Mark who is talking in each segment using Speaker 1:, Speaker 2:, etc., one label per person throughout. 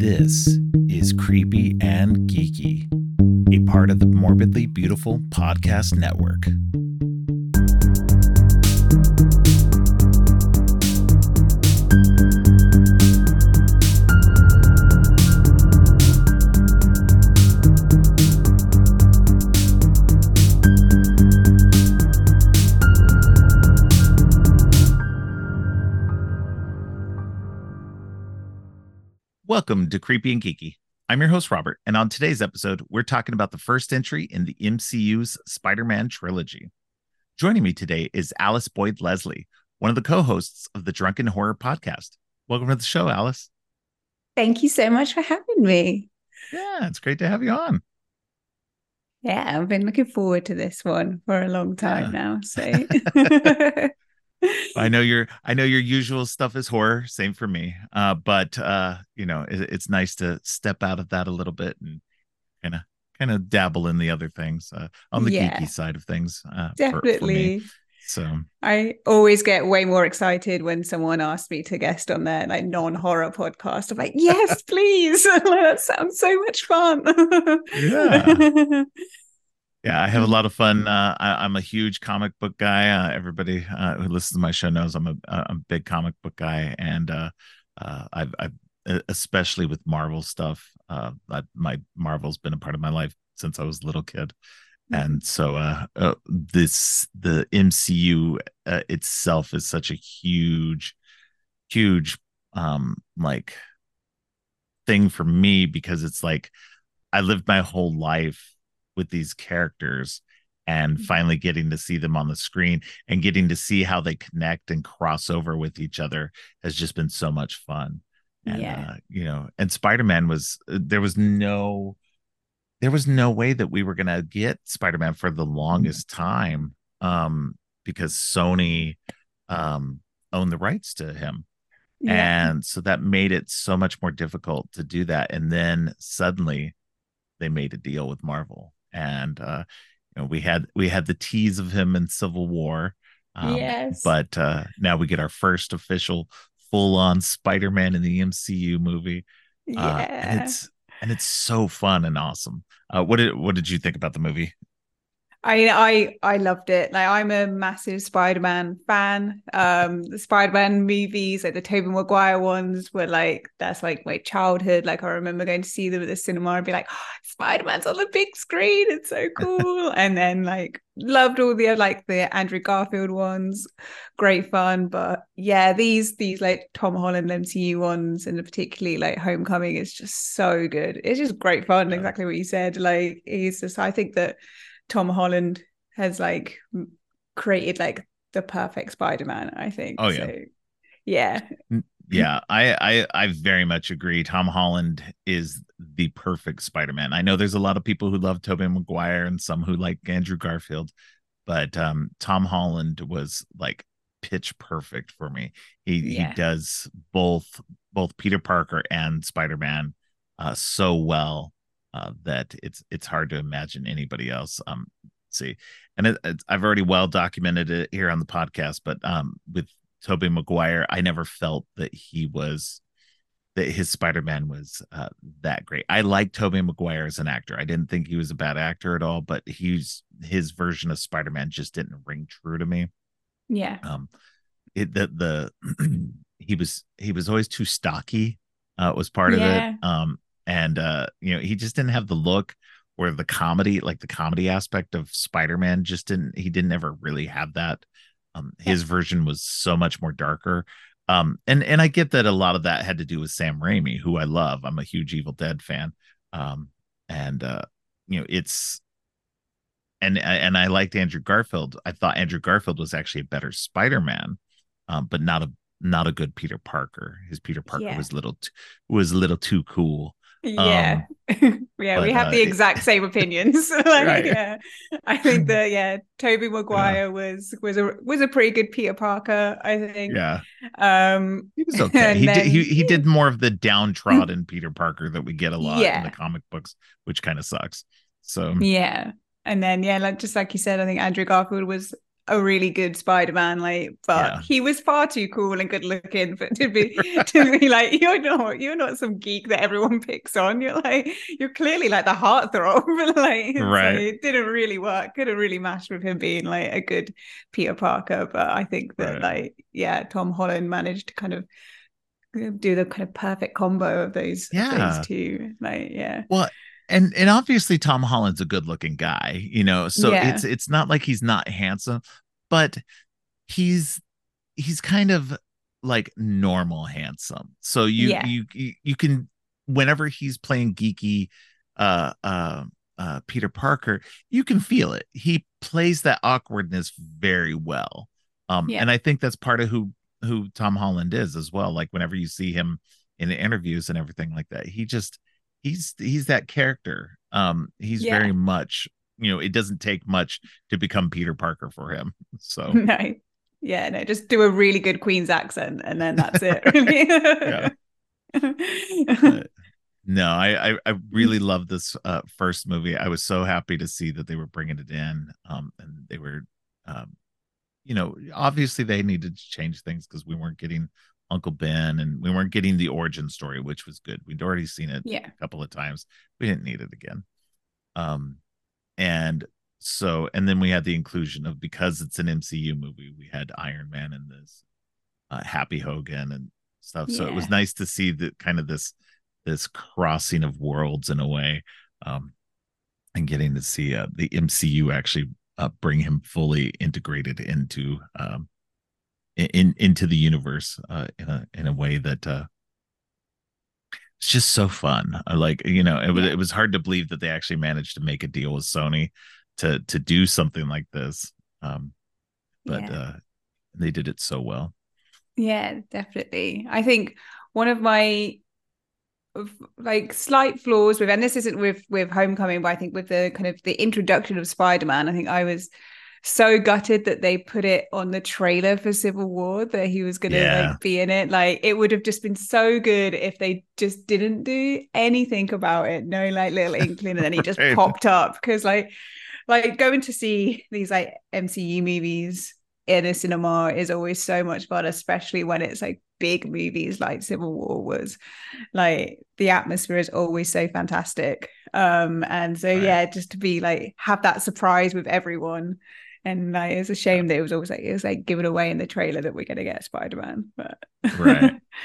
Speaker 1: This is Creepy and Geeky, a part of the Morbidly Beautiful Podcast Network. Welcome to Creepy and Geeky. I'm your host, Robert, and on today's episode, we're talking about the first entry in the MCU's Spider Man trilogy. Joining me today is Alice Boyd Leslie, one of the co hosts of the Drunken Horror podcast. Welcome to the show, Alice.
Speaker 2: Thank you so much for having me.
Speaker 1: Yeah, it's great to have you on.
Speaker 2: Yeah, I've been looking forward to this one for a long time yeah. now. So
Speaker 1: I know your I know your usual stuff is horror, same for me. Uh, but uh, you know, it, it's nice to step out of that a little bit and kind of kind of dabble in the other things uh, on the yeah, geeky side of things. Uh,
Speaker 2: definitely.
Speaker 1: For, for so
Speaker 2: I always get way more excited when someone asks me to guest on their like non-horror podcast. I'm like, yes, please. that sounds so much fun.
Speaker 1: yeah. Yeah, I have a lot of fun. Uh, I, am a huge comic book guy. Uh, everybody uh, who listens to my show knows I'm a, a big comic book guy, and uh, uh, I've, I've, especially with Marvel stuff. Uh, my Marvel's been a part of my life since I was a little kid, mm-hmm. and so this the MCU itself is such a huge, huge um like thing for me because it's like I lived my whole life with these characters and mm-hmm. finally getting to see them on the screen and getting to see how they connect and cross over with each other has just been so much fun. And yeah. uh, you know, and Spider-Man was uh, there was no there was no way that we were going to get Spider-Man for the longest time um because Sony um owned the rights to him. Yeah. And so that made it so much more difficult to do that and then suddenly they made a deal with Marvel and uh, you know we had we had the tease of him in Civil War.
Speaker 2: Um, yes,
Speaker 1: but uh, now we get our first official full-on Spider-Man in the MCU movie.
Speaker 2: Yeah, uh,
Speaker 1: and it's and it's so fun and awesome. Uh, what did what did you think about the movie?
Speaker 2: I mean, I I loved it. Like I'm a massive Spider-Man fan. Um the Spider-Man movies, like the Tobey Maguire ones were like that's like my childhood. Like I remember going to see them at the cinema and be like, oh, Spider-Man's on the big screen. It's so cool. and then like loved all the like the Andrew Garfield ones. Great fun. But yeah, these these like Tom Holland MCU ones and particularly like Homecoming is just so good. It's just great fun. Exactly what you said. Like he's just I think that Tom Holland has like created like the perfect Spider-Man, I think.
Speaker 1: Oh yeah.
Speaker 2: So, yeah.
Speaker 1: Yeah, I, I I very much agree. Tom Holland is the perfect Spider-Man. I know there's a lot of people who love Tobey Maguire and some who like Andrew Garfield, but um Tom Holland was like pitch perfect for me. He yeah. he does both both Peter Parker and Spider-Man uh so well uh, that it's it's hard to imagine anybody else. Um, see, and it, I've already well documented it here on the podcast, but um, with Tobey Maguire, I never felt that he was that his Spider-Man was uh, that great. I like Tobey Maguire as an actor. I didn't think he was a bad actor at all, but he's his version of Spider-Man just didn't ring true to me.
Speaker 2: Yeah.
Speaker 1: Um, it the the he was he was always too stocky. Uh, was part yeah. of it. Um, and uh you know he just didn't have the look or the comedy like the comedy aspect of spider-man just didn't he didn't ever really have that. Um his yeah. version was so much more darker. Um and and i get that a lot of that had to do with sam raimi who i love. I'm a huge evil dead fan. Um and uh you know it's and and i liked andrew garfield. I thought andrew garfield was actually a better spider-man um but not a not a good peter parker. His peter parker yeah. was little t- was a little too cool
Speaker 2: yeah. Um, yeah but, we have uh, the exact same opinions. Like, right. yeah. I think that yeah toby maguire yeah. was was a was a pretty good peter parker i think.
Speaker 1: Yeah.
Speaker 2: Um
Speaker 1: he was okay. He then, did he, he did more of the downtrodden peter parker that we get a lot yeah. in the comic books which kind of sucks. So
Speaker 2: yeah. And then yeah like just like you said i think andrew garfield was a really good Spider-Man, like, but
Speaker 1: Yeah.
Speaker 2: he was far too cool and good looking for to be to be like, you're not you're not some geek that everyone picks on. You're like, you're clearly like the heartthrob. like so
Speaker 1: Right.
Speaker 2: it didn't really work. Could have really matched with him being like a good Peter Parker. But I think that
Speaker 1: Right.
Speaker 2: like, yeah, Tom Holland managed to kind of uh, do the kind of perfect combo of those,
Speaker 1: Yeah.
Speaker 2: those two. Like, yeah.
Speaker 1: And and obviously Tom Holland's a good looking guy, you know. So
Speaker 2: Yeah.
Speaker 1: it's it's not like he's not handsome, but he's he's kind of like normal handsome. So you
Speaker 2: Yeah.
Speaker 1: you you, you can whenever he's playing geeky uh uh uh Peter Parker, you can feel it. He plays that awkwardness very well. Um
Speaker 2: Yeah.
Speaker 1: and I think that's part of who who Tom Holland is as well. Like whenever you see him in interviews and everything like that, he just he's he's that character. Um he's
Speaker 2: Yeah.
Speaker 1: very much, you know, it doesn't take much to become Peter Parker for him. So
Speaker 2: No. Yeah, no, just do a really good Queen's accent and then that's it. Really.
Speaker 1: No, I, I I really love this uh first movie. I was so happy to see that they were bringing it in. Um, and they were, um, you know, obviously they needed to change things because we weren't getting Uncle Ben and we weren't getting the origin story, which was good. We'd already seen it
Speaker 2: yeah.
Speaker 1: a couple of times. We didn't need it again. Um, and so, and then we had the inclusion of because it's an MCU movie, we had Iron Man in this, uh, Happy Hogan and stuff. So it was nice to see that kind of this this crossing of worlds in a way, um, and getting to see uh, the MCU actually uh, bring him fully integrated into um, in into the universe uh, in a in a way that uh, it's just so fun. Like you know it was
Speaker 2: Yeah.
Speaker 1: it was hard to believe that they actually managed to make a deal with Sony to to do something like this. Um, but
Speaker 2: yeah.
Speaker 1: uh, they did it so well.
Speaker 2: Yeah, definitely. I think one of my like slight flaws with and this isn't with with homecoming but i think with the kind of the introduction of spider-man i think i was so gutted that they put it on the trailer for civil war that he was gonna
Speaker 1: Yeah.
Speaker 2: like be in it like it would have just been so good if they just didn't do anything about it no like little inkling and then he just
Speaker 1: Right.
Speaker 2: popped up because like like going to see these like mcu movies in a cinema is always so much fun especially when it's like big movies like civil war was like the atmosphere is always so fantastic um and so
Speaker 1: Right.
Speaker 2: yeah just to be like have that surprise with everyone and like it's a shame that it was always like it was like given away in the trailer that we're gonna get spider-man but
Speaker 1: Right.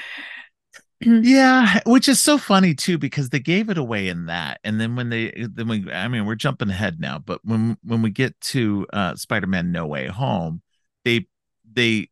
Speaker 1: Yeah, which is so funny too because they gave it away in that, and then when they then we I mean we're jumping ahead now, but when when we get to uh Spider-Man No Way Home, they they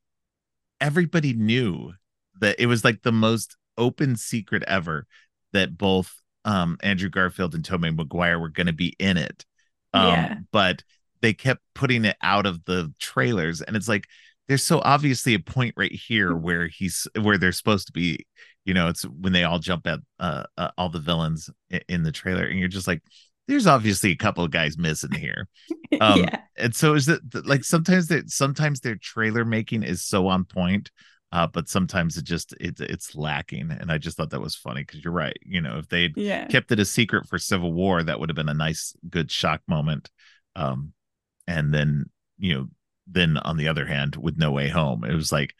Speaker 1: everybody knew that it was like the most open secret ever that both um Andrew Garfield and Tobey Maguire were going to be in it. Um
Speaker 2: Yeah.
Speaker 1: but they kept putting it out of the trailers and it's like there's so obviously a point right here where he's where they're supposed to be you know it's when they all jump at uh, uh all the villains in the trailer and you're just like there's obviously a couple of guys missing here. Um
Speaker 2: yeah.
Speaker 1: and so is it like sometimes that sometimes their trailer making is so on point uh but sometimes it just it's it's lacking and i just thought that was funny because you're right you know if they'd
Speaker 2: yeah.
Speaker 1: kept it a secret for civil war that would have been a nice good shock moment um and then you know then on the other hand with no way home it was like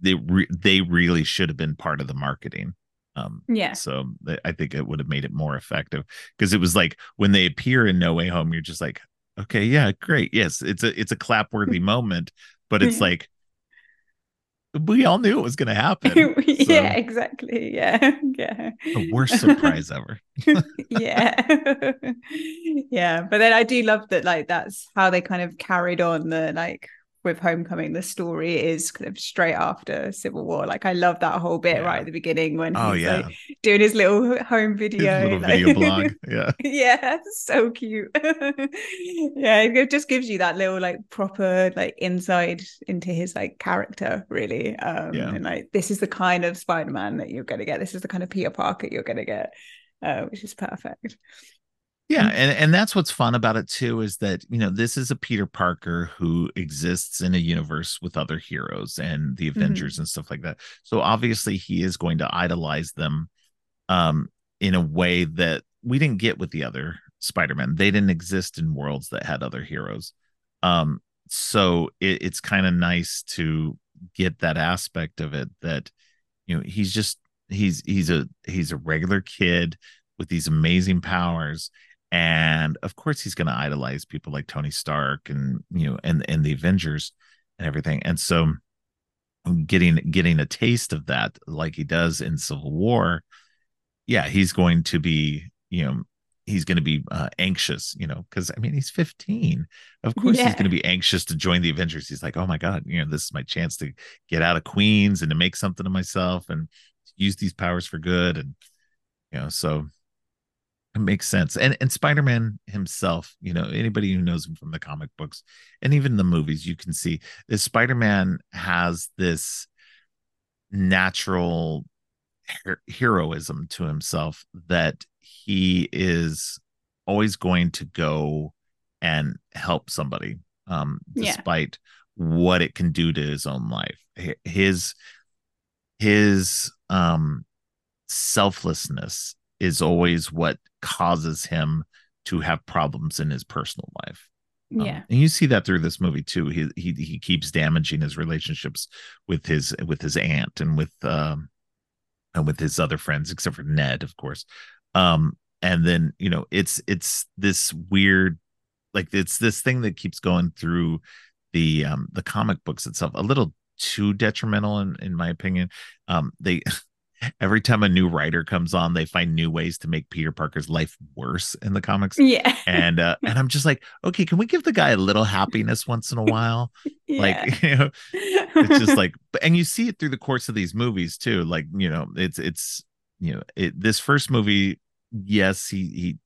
Speaker 1: they re- they really should have been part of the marketing. Um
Speaker 2: yeah.
Speaker 1: so i think it would have made it more effective because it was like when they appear in no way home you're just like okay yeah great yes it's a it's a clapworthy moment but it's like we all knew it was going to happen
Speaker 2: yeah
Speaker 1: So,
Speaker 2: exactly yeah yeah.
Speaker 1: The worst surprise ever.
Speaker 2: Yeah. Yeah but then i do love that like that's how they kind of carried on the like with homecoming the story is kind of straight after civil war. Like i love that whole bit
Speaker 1: Yeah.
Speaker 2: right at the beginning when
Speaker 1: oh
Speaker 2: he's
Speaker 1: yeah.
Speaker 2: like doing his little home
Speaker 1: His
Speaker 2: video
Speaker 1: little
Speaker 2: like-
Speaker 1: video blog. Yeah.
Speaker 2: Yeah so cute. Yeah it just gives you that little like proper like insight into his like character really. Um
Speaker 1: Yeah.
Speaker 2: and like this is the kind of spider-man that you're gonna get. This is the kind of peter parker you're gonna get uh, which is perfect
Speaker 1: Yeah,
Speaker 2: Mm.
Speaker 1: and and that's what's fun about it too is that you know this is a Peter Parker who exists in a universe with other heroes and the Avengers and stuff like that. So obviously he is going to idolize them um in a way that we didn't get with the other Spider-Man. They didn't exist in worlds that had other heroes. Um so it, it's kind of nice to get that aspect of it that you know he's just he's he's a he's a regular kid with these amazing powers and of course he's going to idolize people like tony stark and you know and and the avengers and everything. And so getting getting a taste of that like he does in civil war yeah he's going to be you know he's going to be uh, anxious you know because i mean he's 15 of course yeah. he's going to be anxious to join the avengers. He's like oh my god you know this is my chance to get out of queens and to make something of myself and use these powers for good. And you know so it makes sense and and spider-man himself you know anybody who knows him from the comic books and even the movies you can see this spider-man has this natural her- heroism to himself that he is always going to go and help somebody um despite yeah. what it can do to his own life his his um selflessness is always what causes him to have problems in his personal life.
Speaker 2: Um, yeah.
Speaker 1: and you see that through this movie too. He he he keeps damaging his relationships with his with his aunt and with um and with his other friends except for ned of course. Um and then you know it's it's this weird like it's this thing that keeps going through the um the comic books itself. A little too detrimental in in my opinion. Um they every time a new writer comes on they find new ways to make peter parker's life worse in the comics.
Speaker 2: Yeah.
Speaker 1: And uh and i'm just like okay can we give the guy a little happiness once in a while? Yeah. like you know it's just like and you see it through the course of these movies too like you know it's it's you know it this first movie yes he he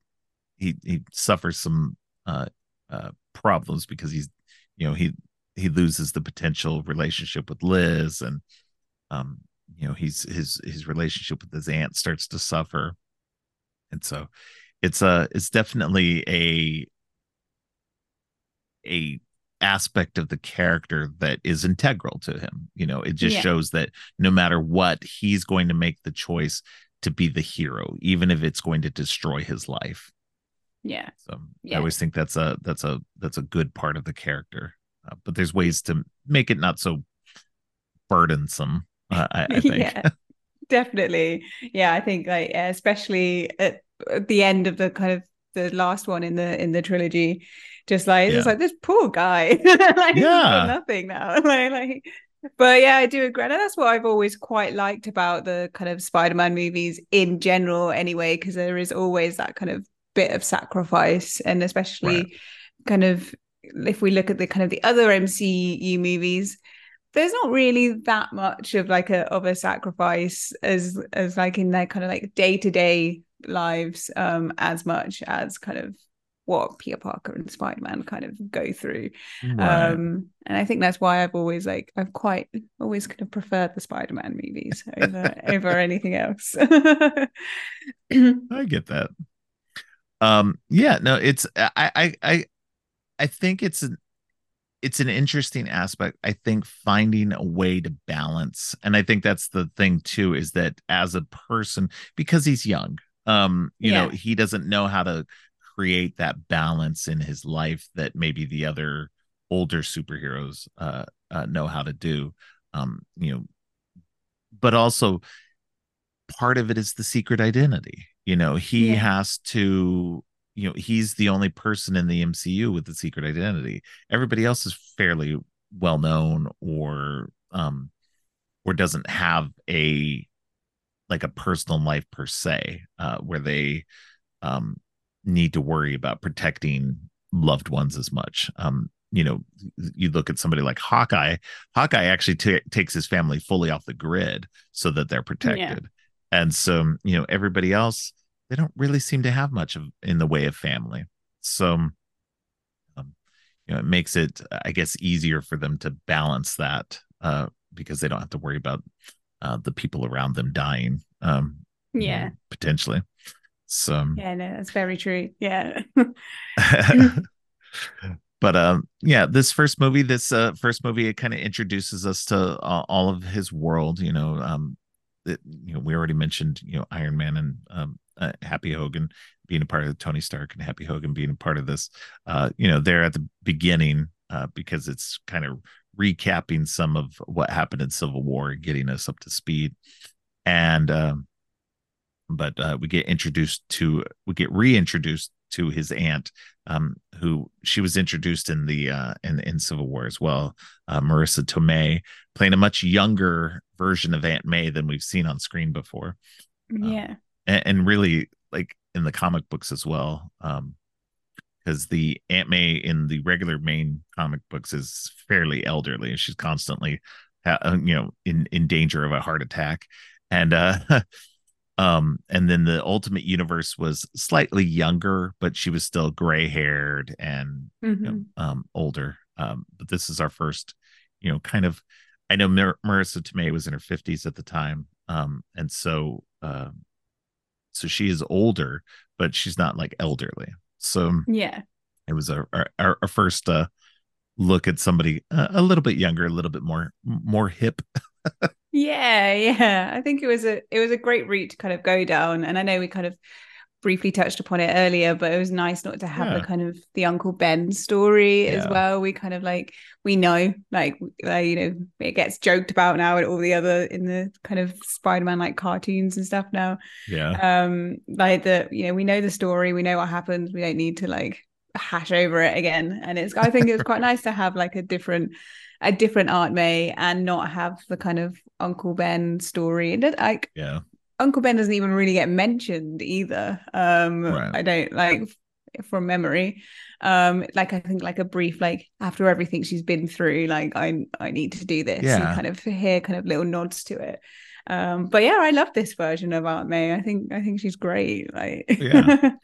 Speaker 1: he he suffers some uh uh problems because he's you know he he loses the potential relationship with Liz and um you know he's his his relationship with his aunt starts to suffer and so it's a it's definitely a a aspect of the character that is integral to him you know it just yeah. shows that no matter what he's going to make the choice to be the hero even if it's going to destroy his life
Speaker 2: yeah
Speaker 1: so
Speaker 2: yeah.
Speaker 1: i always think that's a that's a that's a good part of the character uh, but there's ways to make it not so burdensome. I, I, think.
Speaker 2: yeah, definitely. Yeah, I think like especially at, at, the end of the kind of the last one in the in the trilogy, just like yeah. it's like this poor guy, like yeah, nothing now, like, like. But yeah, I do agree. And that's what I've always quite liked about the kind of Spider-Man movies in general, anyway, because there is always that kind of bit of sacrifice, and especially right. kind of if we look at the kind of the other MCU movies, there's not really that much of like a of a sacrifice as as like in their kind of like day to day lives, um, as much as kind of what Peter Parker and Spider Man kind of go through. Um, and I think that's why I've always like I've quite always kind of preferred the Spider Man movies over over anything else. I
Speaker 1: get that. Um, yeah, no, it's I I I I think it's an it's an interesting aspect. I think finding a way to balance, and I think that's the thing too, is that as a person, because he's young, um, you yeah. know, he doesn't know how to create that balance in his life that maybe the other older superheroes uh, uh know how to do. Um, you know, but also part of it is the secret identity. You know, he yeah. has to you know he's the only person in the MCU with the secret identity. Everybody else is fairly well known or um or doesn't have a like a personal life per se uh where they um need to worry about protecting loved ones as much. Um you know you look at somebody like Hawkeye, Hawkeye actually t- takes his family fully off the grid so that they're protected. Yeah. And so, you know, everybody else they don't really seem to have much of in the way of family. So, um, you know, it makes it, I guess, easier for them to balance that uh, because they don't have to worry about uh, the people around them dying. Um,
Speaker 2: yeah,
Speaker 1: you know, potentially. So
Speaker 2: yeah, no, that's very true. Yeah.
Speaker 1: but um yeah this first movie this uh first movie it kind of introduces us to uh, all of his world you know um it, you know we already mentioned you know iron man and um uh, Happy Hogan being a part of Tony Stark and Happy Hogan being a part of this. Uh, you know, there at the beginning, uh, because it's kind of recapping some of what happened in Civil War and getting us up to speed. And um, but uh, we get introduced to we get reintroduced to his aunt, um, who she was introduced in the uh, in in Civil War as well. Uh, Marisa Tomei playing a much younger version of Aunt May than we've seen on screen before.
Speaker 2: Yeah,
Speaker 1: um, and, and, really like in the comic books as well. Um, because the Aunt May in the regular main comic books is fairly elderly and she's constantly, uh, you know, in in danger of a heart attack, and uh, um, and then the Ultimate Universe was slightly younger, but she was still gray haired and mm-hmm. you know, mm-hmm. um older. Um, but this is our first, you know, kind of. I know Mar- Marisa Tomei was in her fifties at the time, um, and so uh, so she is older, but she's not like elderly. So
Speaker 2: yeah,
Speaker 1: it was our our, our first uh, look at somebody uh, a little bit younger, a little bit more more hip.
Speaker 2: yeah, yeah. I think it was a it was a great route to kind of go down, and I know we kind of briefly touched upon it earlier, but it was nice not to have yeah. the kind of the Uncle Ben story yeah. as well. We kind of like we know, like, like you know, it gets joked about now and all the other in the kind of Spider-Man like cartoons and stuff now.
Speaker 1: Yeah.
Speaker 2: Um, like the you know we know the story, we know what happens. We don't need to like hash over it again. And it's I think it's quite nice to have like a different a different Aunt May and not have the kind of Uncle Ben story. And like
Speaker 1: yeah
Speaker 2: Uncle Ben doesn't even really get mentioned either. Um, right. I don't like from memory. Um, like I think like a brief like after everything she's been through, like I I need to do this. Yeah. And kind of hear kind of little nods to it. Um, but yeah, I love this version of Aunt May. I think I think she's great. Like
Speaker 1: yeah.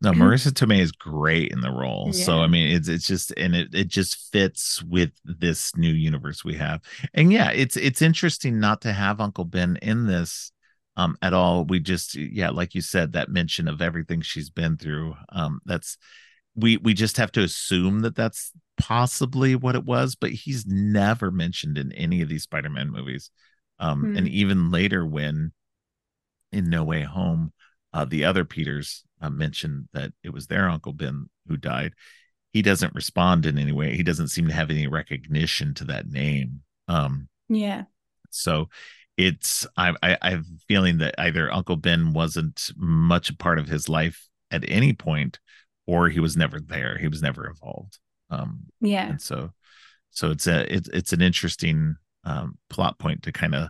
Speaker 1: No, Marisa Tomei is great in the role. Yeah. So I mean, it's it's just and it it just fits with this new universe we have. And yeah, it's it's interesting not to have Uncle Ben in this um, at all. We just, yeah, like you said, that mention of everything she's been through. Um, that's we we just have to assume that that's possibly what it was, but he's never mentioned in any of these Spider-Man movies. Um, mm. and hmm. even later when in No Way Home, uh, the other Peters uh, mentioned that it was their Uncle Ben who died. He doesn't respond in any way. He doesn't seem to have any recognition to that name. Um,
Speaker 2: yeah.
Speaker 1: So it's I, I I have a feeling that either Uncle Ben wasn't much a part of his life at any point, or he was never there. He was never involved. Um,
Speaker 2: yeah.
Speaker 1: And so, so it's a it's it's an interesting um, plot point to kind of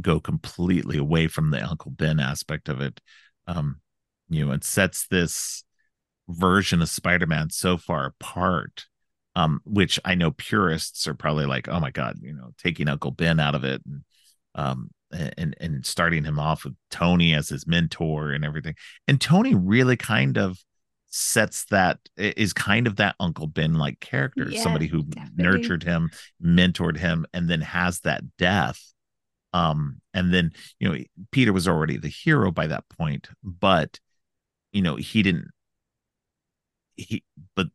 Speaker 1: go completely away from the Uncle Ben aspect of it. Um, you know, it sets this version of Spider-Man so far apart. Um, which I know purists are probably like, oh my god, you know, taking Uncle Ben out of it and um, and and starting him off with Tony as his mentor and everything. And Tony really kind of sets that is kind of that Uncle Ben like character, yeah, somebody who definitely. nurtured him, mentored him, and then has that death. Um, and then you know, Peter was already the hero by that point, but you know, he didn't he but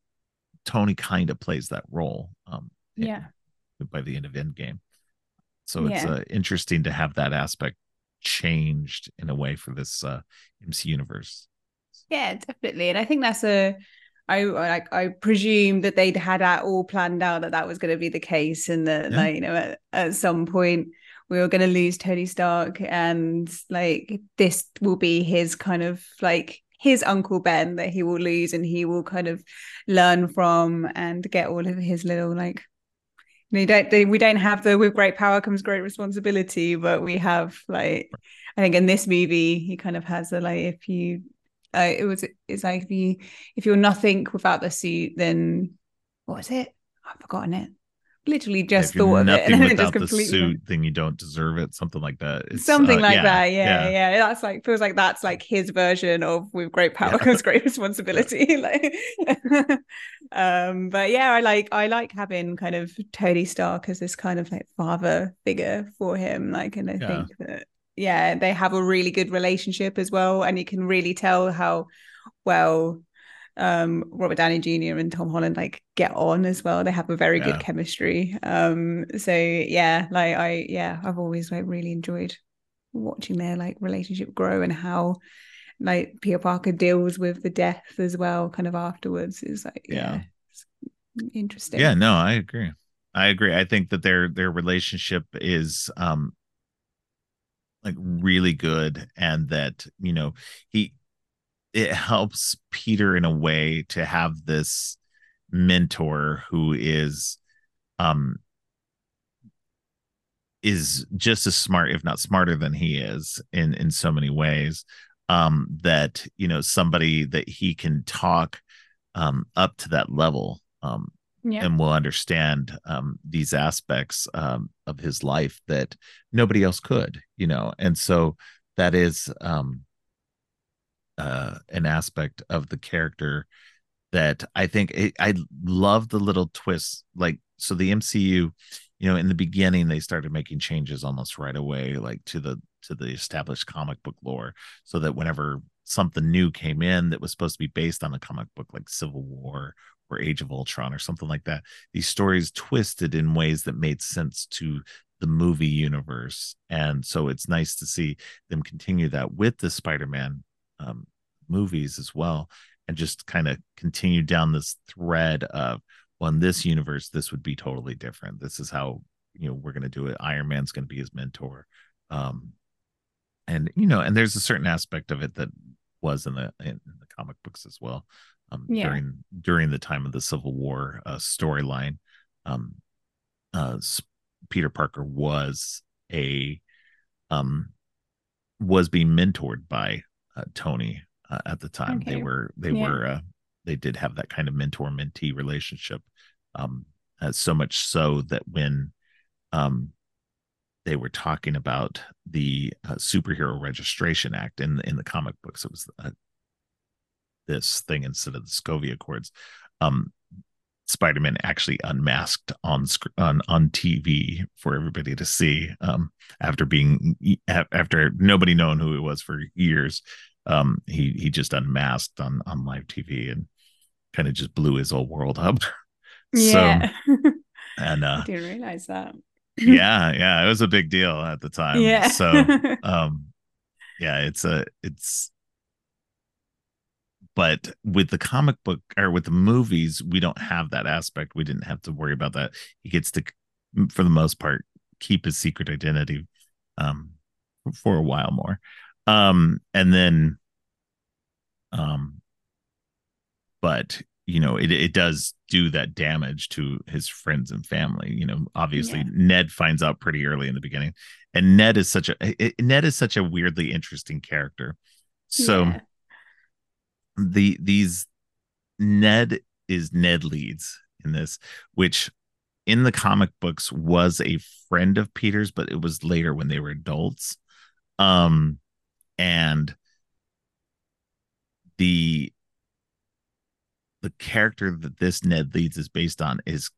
Speaker 1: Tony kind of plays that role. Um
Speaker 2: yeah.
Speaker 1: By the end of Endgame. So yeah. it's uh, interesting to have that aspect changed in a way for this uh, MC universe.
Speaker 2: Yeah, definitely, and I think that's a. I like I presume that they'd had that all planned out that that was going to be the case, and that yeah. like you know at, at some point we were going to lose Tony Stark, and like this will be his kind of like his uncle Ben that he will lose, and he will kind of learn from and get all of his little like we don't they, we don't have the with great power comes great responsibility but we have like i think in this movie he kind of has a like if you uh, it was it's like if you if you're nothing without the suit then what was it? I've forgotten it literally just thought of it and
Speaker 1: without just completely the suit then you don't deserve it. Something like that.
Speaker 2: It's, something uh, like yeah, that. Yeah, yeah, yeah. That's like feels like that's like his version of with great power yeah. comes great responsibility like um but yeah i like i like having kind of tony stark as this kind of like father figure for him like and i think that yeah they have a really good relationship as well and you can really tell how well um Robert Downey Jr. and Tom Holland like get on as well. They have a very yeah. good chemistry. Um so yeah, like I yeah, I've always like really enjoyed watching their like relationship grow and how like Peter Parker deals with the death as well kind of afterwards is like yeah, yeah interesting.
Speaker 1: Yeah, no, I agree. I agree. I think that their their relationship is um like really good and that, you know, he it helps Peter in a way to have this mentor who is um is just as smart if not smarter than he is in in so many ways um that you know somebody that he can talk um up to that level um
Speaker 2: Yeah.
Speaker 1: and will understand um these aspects um of his life that nobody else could you know and so that is um uh an aspect of the character that I think it, I love the little twists. Like, so the MCU, you know, in the beginning, they started making changes almost right away, like to the to the established comic book lore, so that whenever something new came in that was supposed to be based on a comic book like Civil War or Age of Ultron or something like that, these stories twisted in ways that made sense to the movie universe. And so it's nice to see them continue that with the Spider-Man um, movies as well and just kind of continue down this thread of well in this universe this would be totally different. This is how you know we're going to do it. Iron man's going to be his mentor. Um and you know and there's a certain aspect of it that was in the in the comic books as well um
Speaker 2: Yeah.
Speaker 1: during during the time of the civil war uh storyline. Um uh peter parker was a um was being mentored by uh, tony uh, at the time they were they
Speaker 2: Yeah.
Speaker 1: were uh, they did have that kind of mentor mentee relationship um uh, so much so that when um they were talking about the uh, superhero registration act in in the comic books it was uh, this thing instead of the Sokovia Accords um Spider-Man actually unmasked on on on TV for everybody to see um after being after nobody knowing who it was for years um he he just unmasked on on live tv and kind of just blew his whole world up
Speaker 2: Yeah.
Speaker 1: and uh
Speaker 2: I didn't realize that.
Speaker 1: yeah yeah it was a big deal at the time
Speaker 2: Yeah.
Speaker 1: so um yeah it's a it's but with the comic book or with the movies we don't have that aspect. We didn't have to worry about that. He gets to for the most part keep his secret identity um for a while more. Um and then um but you know it it does do that damage to his friends and family you know obviously
Speaker 2: Yeah.
Speaker 1: ned finds out pretty early in the beginning. And ned is such a it, ned is such a weirdly interesting character. So
Speaker 2: Yeah.
Speaker 1: The these ned is ned leeds in this which in the comic books was a friend of peter's but it was later when they were adults. Um and the the character that this ned leeds is based on is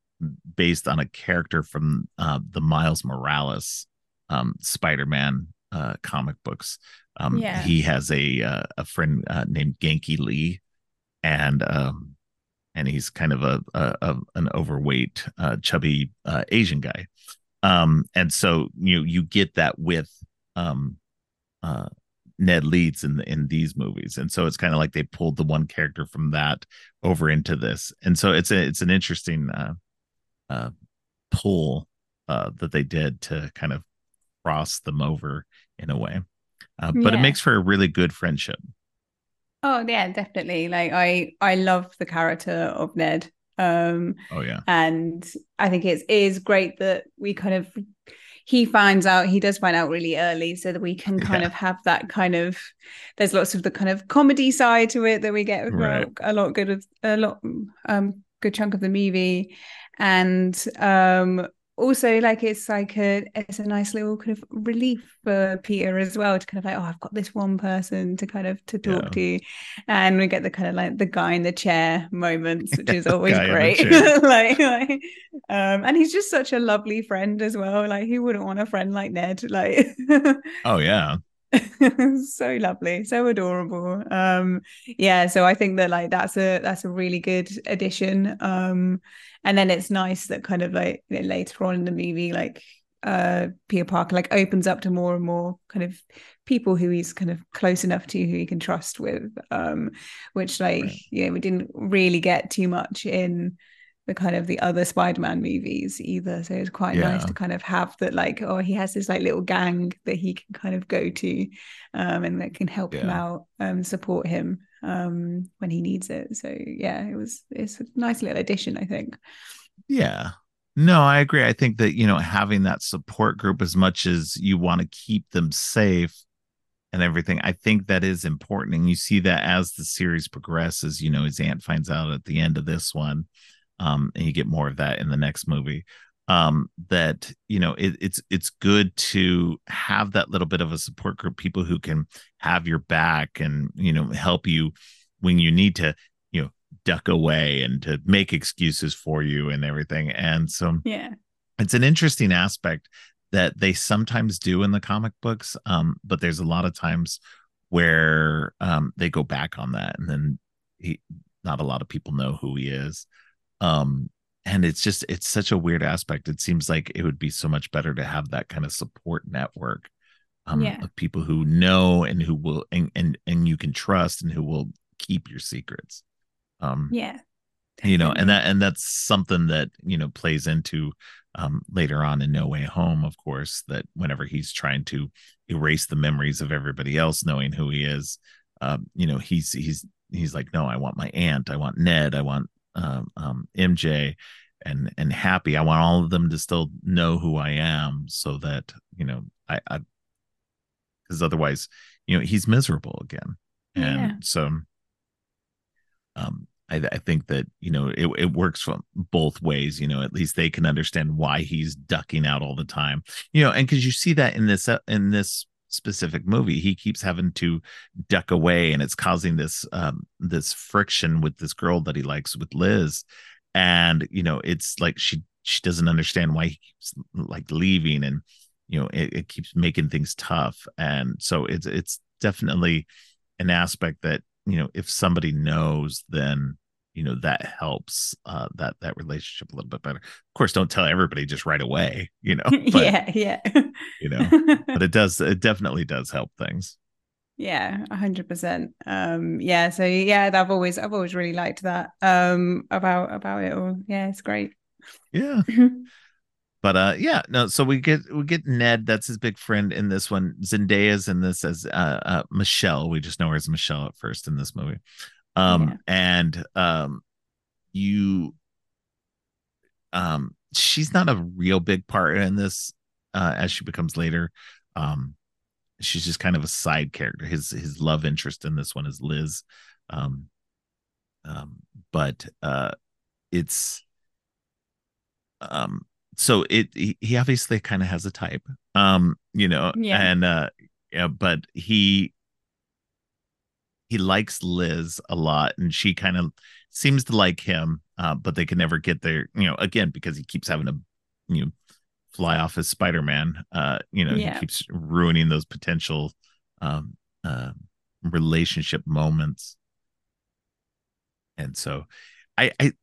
Speaker 1: based on a character from uh, the miles morales um spider-man uh comic books. Um
Speaker 2: Yeah.
Speaker 1: he has a uh, a friend uh, named Ganke Lee and um and he's kind of a, a, a an overweight uh chubby uh asian guy. Um and so you you get that with um uh Ned Leeds in the, in these movies, and so it's kind of like they pulled the one character from that over into this, and so it's a it's an interesting uh, uh, pull uh, that they did to kind of cross them over in a way, uh, but it makes for a really good friendship.
Speaker 2: Oh yeah, definitely. Like I I love the character of Ned. Um
Speaker 1: Oh yeah,
Speaker 2: and I think it's it is great that we kind of he finds out he does find out really early so that we can kind
Speaker 1: Yeah.
Speaker 2: of have that kind of there's lots of the kind of comedy side to it that we get
Speaker 1: Right.
Speaker 2: a lot good of a lot um good chunk of the movie and um also like it's like a it's a nice little kind of relief for Peter as well to kind of like oh I've got this one person to kind of to talk
Speaker 1: Yeah.
Speaker 2: to. And we get the kind of like the guy in the chair moments which is always
Speaker 1: guy in the
Speaker 2: great. like, like um and he's just such a lovely friend as well. Like who wouldn't want a friend like Ned like
Speaker 1: oh yeah,
Speaker 2: so lovely so adorable. Um yeah so i think that like that's a that's a really good addition. Um and then it's nice that kind of like you know, later on in the movie like uh peter parker like opens up to more and more kind of people who he's kind of close enough to who he can trust with um which like
Speaker 1: Right.
Speaker 2: you know we didn't really get too much in the kind of the other Spider-Man movies either. So it's quite yeah. nice to kind of have that like, oh, he has this like little gang that he can kind of go to um and that can help yeah. him out, um, support him um when he needs it. So yeah, it was it's a nice little addition, I think.
Speaker 1: Yeah. No, I agree. I think that, you know, having that support group as much as you want to keep them safe and everything, I think that is important. And you see that as the series progresses, you know, his aunt finds out at the end of this one um, and you get more of that in the next movie. Um, that you know it, it's it's good to have that little bit of a support group, people who can have your back and you know help you when you need to you know duck away and to make excuses for you and everything. And so
Speaker 2: yeah,
Speaker 1: it's an interesting aspect that they sometimes do in the comic books, um, but there's a lot of times where um, they go back on that, and then he, not a lot of people know who he is um and it's just it's such a weird aspect it seems like it would be so much better to have that kind of support network um, yeah. of people who know and who will and, and and you can trust and who will keep your secrets
Speaker 2: um yeah
Speaker 1: definitely. you know and that and that's something that you know plays into um later on in no way home of course that whenever he's trying to erase the memories of everybody else knowing who he is um you know he's he's he's like no i want my aunt i want ned i want um, um, MJ and and happy. I want all of them to still know who I am, so that you know I because otherwise, you know, he's miserable again, and yeah. so um, I, I think that you know it, it works from both ways. You know, at least they can understand why he's ducking out all the time. You know, and because you see that in this uh, in this specific movie he keeps having to duck away and it's causing this um this friction with this girl that he likes with liz. And you know it's like she she doesn't understand why he keeps like leaving and you know it, it keeps making things tough. And so it's it's definitely an aspect that you know if somebody knows then you know that helps uh that that relationship a little bit better. Of course don't tell everybody just right away you know
Speaker 2: but, yeah yeah.
Speaker 1: you know but it does it definitely does help things.
Speaker 2: Yeah 100% um yeah so yeah i've always i've always really liked that um about about it all. Yeah it's great.
Speaker 1: Yeah. But uh yeah no so we get we get ned that's his big friend in this one. Zendaya's in this as uh, uh michelle. We just know her as michelle at first in this movie um yeah. and um you um she's not a real big part in this uh as she becomes later um she's just kind of a side character his his love interest in this one is liz um um but uh it's um so it he, he obviously kind of has a type um you know yeah. and uh yeah but he he likes Liz a lot, and she kind of seems to like him, uh, but they can never get there. You know, again because he keeps having to, you know, fly off as Spider Man. Uh, you know, yeah. he keeps ruining those potential um, uh, relationship moments, and so I, I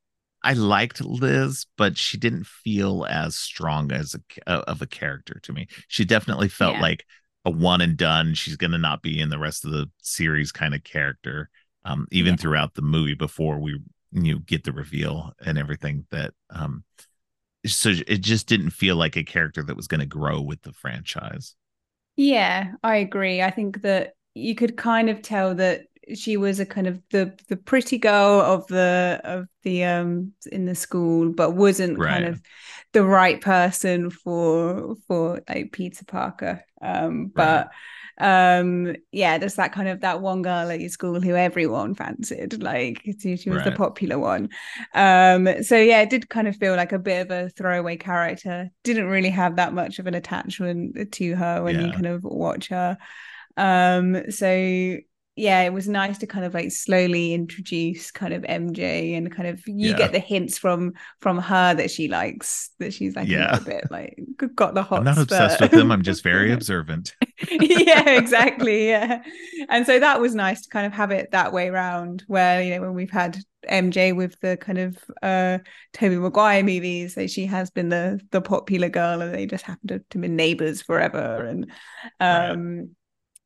Speaker 1: I liked Liz, but she didn't feel as strong as a of a character to me. She definitely felt yeah. like a one and done. She's going to not be in the rest of the series kind of character. Um, even yeah. throughout the movie before we you know, get the reveal and everything that um so it just didn't feel like a character that was going to grow with the franchise.
Speaker 2: Yeah, I agree. I think that you could kind of tell that she was a kind of the the pretty girl of the of the um in the school but wasn't right. kind of the right person for for like Peter Parker um but right. um yeah there's that kind of that one girl at your school who everyone fancied like she, she was right. the popular one um so yeah it did kind of feel like a bit of a throwaway character didn't really have that much of an attachment to her when yeah. you kind of watch her um so yeah, it was nice to kind of like slowly introduce kind of MJ and kind of you yeah. get the hints from from her that she likes that she's like yeah. a bit like got the hot.
Speaker 1: I'm not spurt. obsessed with them. I'm just very observant.
Speaker 2: yeah, exactly. Yeah, and so that was nice to kind of have it that way around. Where you know when we've had MJ with the kind of uh Tobey Maguire movies, so she has been the the popular girl, and they just happen to, to be neighbors forever, and um. Right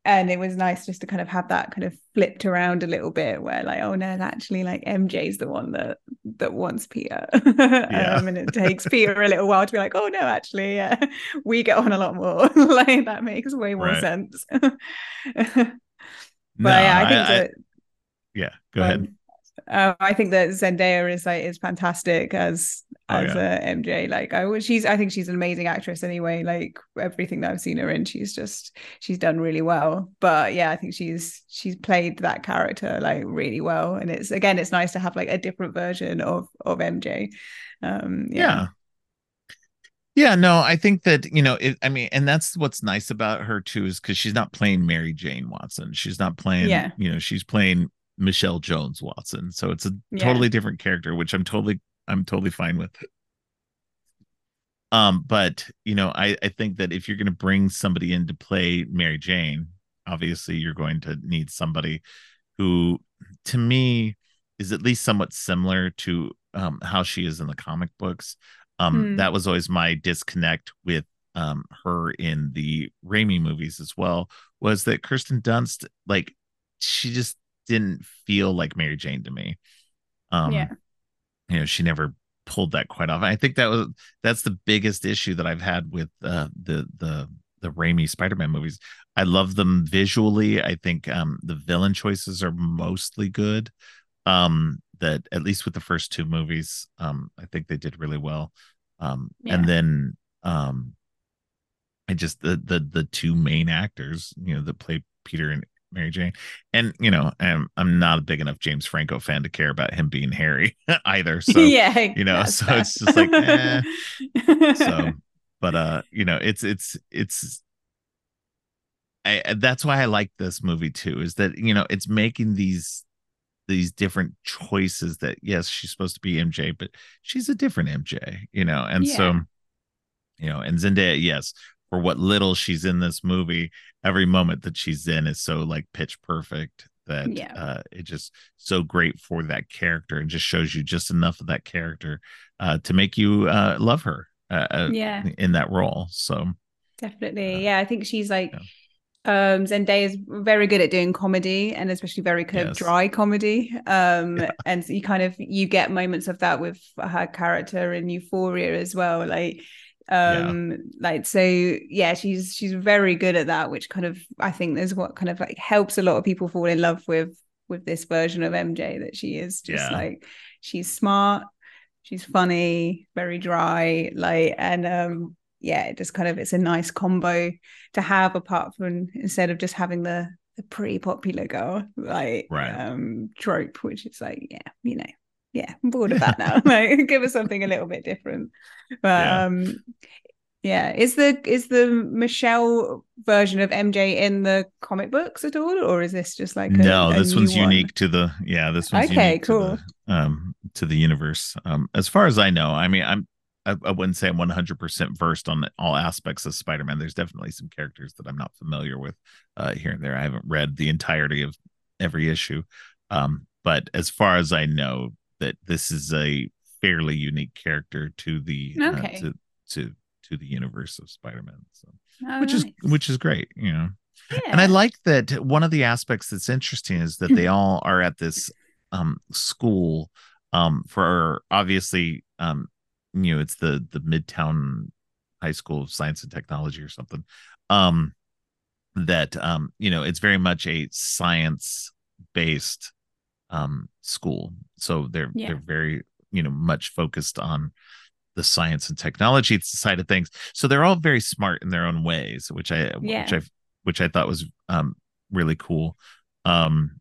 Speaker 2: and it was nice just to kind of have that kind of flipped around a little bit where like oh no actually like mj's the one that that wants peter yeah. um, and it takes peter a little while to be like oh no actually yeah we get on a lot more like that makes way more right. sense but
Speaker 1: no, yeah i think I, that I, yeah go um, ahead
Speaker 2: uh, I think that Zendaya is like is fantastic as oh, as oh, yeah. MJ. Like I she's I think she's an amazing actress anyway. Like everything that I've seen her in, she's just she's done really well. But yeah, I think she's she's played that character like really well. And it's again, it's nice to have like a different version of of MJ. Um, yeah.
Speaker 1: yeah. Yeah, no, I think that, you know, it, I mean, and that's what's nice about her too, is because she's not playing Mary Jane Watson. She's not playing, yeah. you know, she's playing Michelle Jones Watson. So it's a yeah. totally different character, which I'm totally I'm totally fine with. Um, but you know, I I think that if you're going to bring somebody in to play Mary Jane, obviously you're going to need somebody who, to me, is at least somewhat similar to um, how she is in the comic books. Um, hmm. That was always my disconnect with um, her in the Raimi movies as well. Was that Kirsten Dunst like she just didn't feel like Mary Jane to me. Um, yeah. You know, she never pulled that quite off. I think that was that's the biggest issue that I've had with uh, the the the Raimi Spider-Man movies. I love them visually. I think um, the villain choices are mostly good. Um, that at least with the first two movies, um, I think they did really well. Um, yeah. and then um, I just the the the two main actors, you know, that play Peter and Mary Jane. And you know, I'm I'm not a big enough James Franco fan to care about him being Harry either. So yeah, you know, so fair. it's just like eh. so but uh, you know, it's it's it's I that's why I like this movie too, is that you know, it's making these these different choices that yes, she's supposed to be MJ, but she's a different MJ, you know, and yeah. so you know, and Zendaya, yes, for what little she's in this movie every moment that she's in is so like pitch perfect that yeah. uh it just so great for that character and just shows you just enough of that character uh to make you uh love her uh, uh yeah in that role so
Speaker 2: definitely yeah i think she's like yeah. Um, Zendaya is very good at doing comedy and especially very kind yes. of dry comedy. Um, yeah. and you kind of you get moments of that with her character in Euphoria as well. Like um yeah. like so yeah she's she's very good at that which kind of i think is what kind of like helps a lot of people fall in love with with this version of mj that she is just yeah. like she's smart she's funny very dry like and um yeah it just kind of it's a nice combo to have apart from instead of just having the the pretty popular girl like right. um trope which is like yeah you know yeah, I'm bored of that now. like, give us something a little bit different. But yeah. um, yeah, is the is the Michelle version of MJ in the comic books at all, or is this just like a,
Speaker 1: no? This one's one? unique to the yeah. This one's okay, cool. To the, um, to the universe. Um, as far as I know, I mean, I'm I, I wouldn't say I'm 100% versed on all aspects of Spider-Man. There's definitely some characters that I'm not familiar with uh, here and there. I haven't read the entirety of every issue, um, but as far as I know, that this is a fairly unique character to the uh, okay. uh, to to to the universe of Spider-Man. So oh, which is which is great, you know. Yeah. And I like that one of the aspects that's interesting is that they all are at this um school um for obviously um you know it's the the Midtown High School of Science and Technology or something. Um that um you know it's very much a science based um school so they're yeah. they're very you know much focused on the science and technology side of things so they're all very smart in their own ways which i yeah. which i which i thought was um really cool um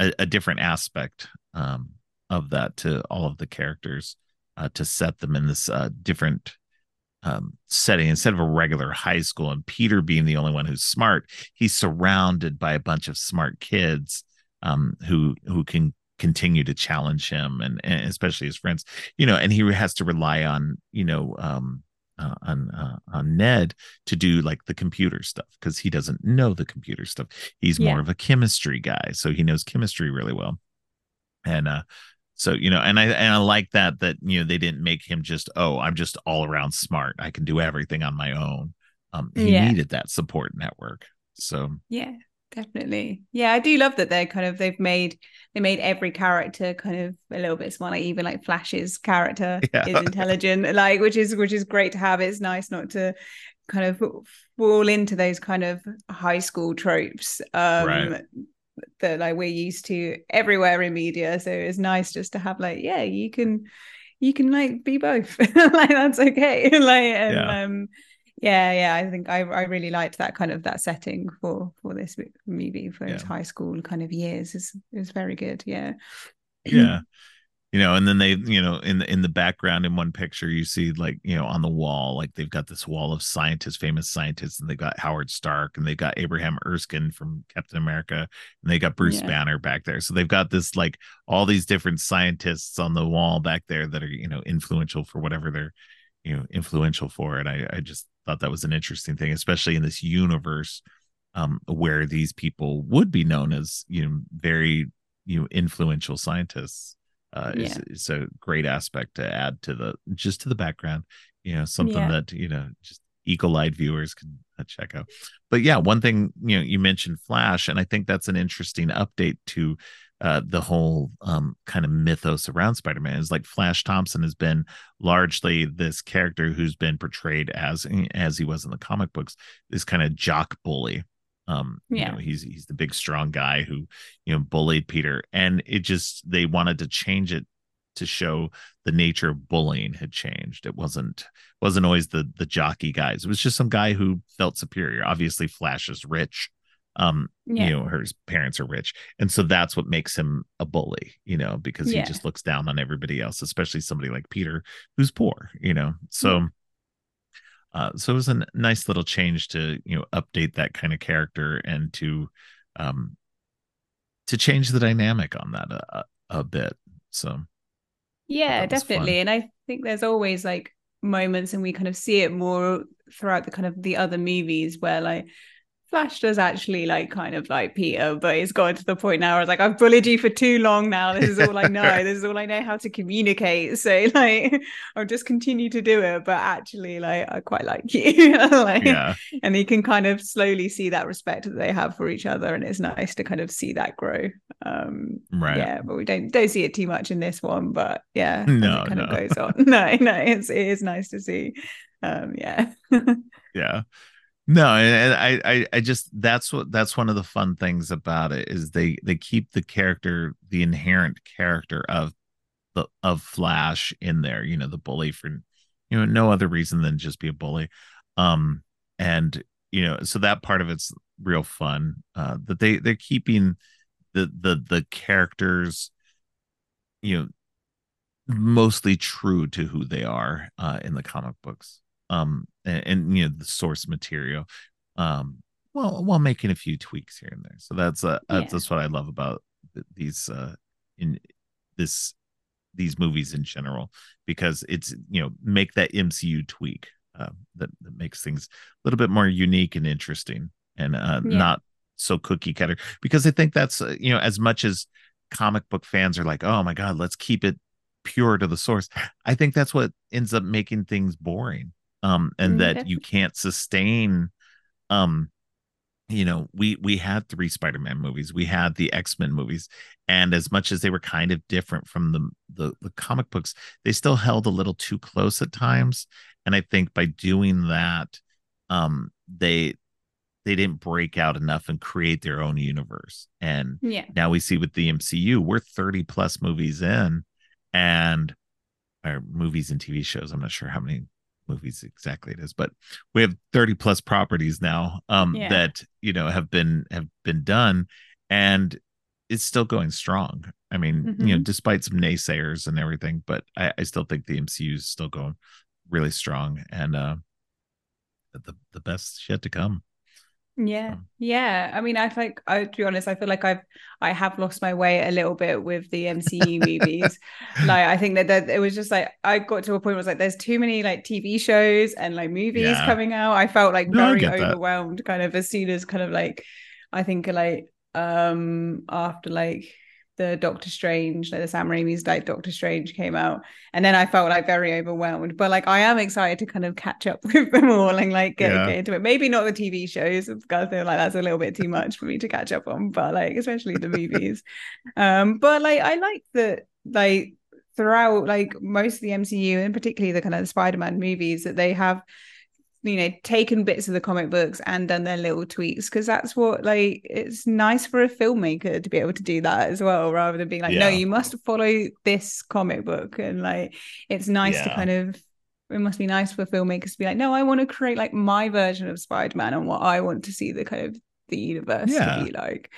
Speaker 1: a, a different aspect um of that to all of the characters uh, to set them in this uh, different um, setting instead of a regular high school and peter being the only one who's smart he's surrounded by a bunch of smart kids um, who who can continue to challenge him and, and, especially his friends you know and he has to rely on you know um uh, on uh, on Ned to do like the computer stuff because he doesn't know the computer stuff. He's yeah. more of a chemistry guy, so he knows chemistry really well. And uh, so you know, and I and I like that that you know they didn't make him just oh I'm just all around smart. I can do everything on my own. Um, he yeah. needed that support network. So
Speaker 2: yeah, definitely yeah i do love that they're kind of they've made they made every character kind of a little bit smarter even like flash's character yeah. is intelligent like which is which is great to have it's nice not to kind of fall into those kind of high school tropes um right. that like we're used to everywhere in media so it's nice just to have like yeah you can you can like be both like that's okay like and yeah. um yeah yeah i think i i really liked that kind of that setting for for this movie for yeah. his high school kind of years is is very good yeah
Speaker 1: yeah you know and then they you know in the in the background in one picture you see like you know on the wall like they've got this wall of scientists famous scientists and they got howard stark and they got abraham erskine from captain america and they got bruce yeah. banner back there so they've got this like all these different scientists on the wall back there that are you know influential for whatever they're you know influential for and i i just thought that was an interesting thing especially in this universe um where these people would be known as you know very you know influential scientists uh yeah. is, is a great aspect to add to the just to the background you know something yeah. that you know just eagle-eyed viewers can uh, check out but yeah one thing you know you mentioned flash and i think that's an interesting update to uh, the whole um, kind of mythos around Spider-Man is like Flash Thompson has been largely this character who's been portrayed as as he was in the comic books, this kind of jock bully. Um, yeah, you know, he's he's the big strong guy who you know bullied Peter, and it just they wanted to change it to show the nature of bullying had changed. It wasn't wasn't always the the jockey guys. It was just some guy who felt superior. Obviously, Flash is rich um yeah. you know her parents are rich. And so that's what makes him a bully you know because yeah. he just looks down on everybody else especially somebody like peter who's poor you know? So uh so it was a nice little change to you know update that kind of character and to um to change the dynamic on that a, a bit. So
Speaker 2: yeah definitely. And i think there's always like moments and we kind of see it more throughout the kind of the other movies where like Flash does actually like kind of like Peter, but it's gotten to the point now where it's like I've bullied you for too long now. This is all I know. this is all I know how to communicate. So like I'll just continue to do it, but actually like I quite like you. like yeah. and you can kind of slowly see that respect that they have for each other. And it's nice to kind of see that grow. Um right. yeah, but we don't don't see it too much in this one. But yeah, no, it kind no. of goes on. no, no, it's it is nice to see. Um yeah.
Speaker 1: yeah no, and I, I, I just that's what that's one of the fun things about it is they they keep the character, the inherent character of the of Flash in there. You know, the bully for you know no other reason than just be a bully, um, and you know so that part of it's real fun. Uh, that they they're keeping the the the characters, you know, mostly true to who they are uh, in the comic books um and, and, you know the source material um well while making a few tweaks here and there so that's uh yeah. that's, that's what i love about these uh in this these movies in general because it's you know make that mcu tweak uh, that, that makes things a little bit more unique and interesting and uh yeah. not so cookie cutter because i think that's uh, you know as much as comic book fans are like oh my god let's keep it pure to the source i think that's what ends up making things boring um and mm, that you can't sustain um you know we we had three spider-man movies. We had the x-men movies. And as much as they were kind of different from the, the the comic books they still held a little too close at times. And i think by doing that um they they didn't break out enough and create their own universe. And yeah. now we see with the mcu we're 30 plus movies in and our movies and tv shows. I'm not sure how many movies exactly it is but we have 30 plus properties now um yeah. that you know have been have been done and it's still going strong i mean mm-hmm. you know mm-hmm. despite some naysayers and everything but I, I still think the mcu is still going really strong and uh the the best yet to come
Speaker 2: yeah yeah i mean i like i to be honest i feel like i've i have lost my way a little bit with the mcu movies like i think that, that it was just like i got to a point where it was like there's too many like tv shows and like movies yeah. coming out i felt like no, very overwhelmed that. kind of as soon as kind of like i think like um after like the Doctor Strange, like the Sam Raimi's like Doctor Strange came out, and then I felt like very overwhelmed. But like I am excited to kind of catch up with them all and like get, yeah. get into it. Maybe not the TV shows because I feel like that's a little bit too much for me to catch up on, but like especially the movies. um, but like I like that like throughout like most of the MCU and particularly the kind of Spider-Man movies that they have you know taken bits of the comic books and done their little tweaks because that's what like it's nice for a filmmaker to be able to do that as well rather than being like yeah. no you must follow this comic book and like it's nice yeah. to kind of it must be nice for filmmakers to be like no i want to create like my version of spider-man and what i want to see the kind of the universe yeah. to be like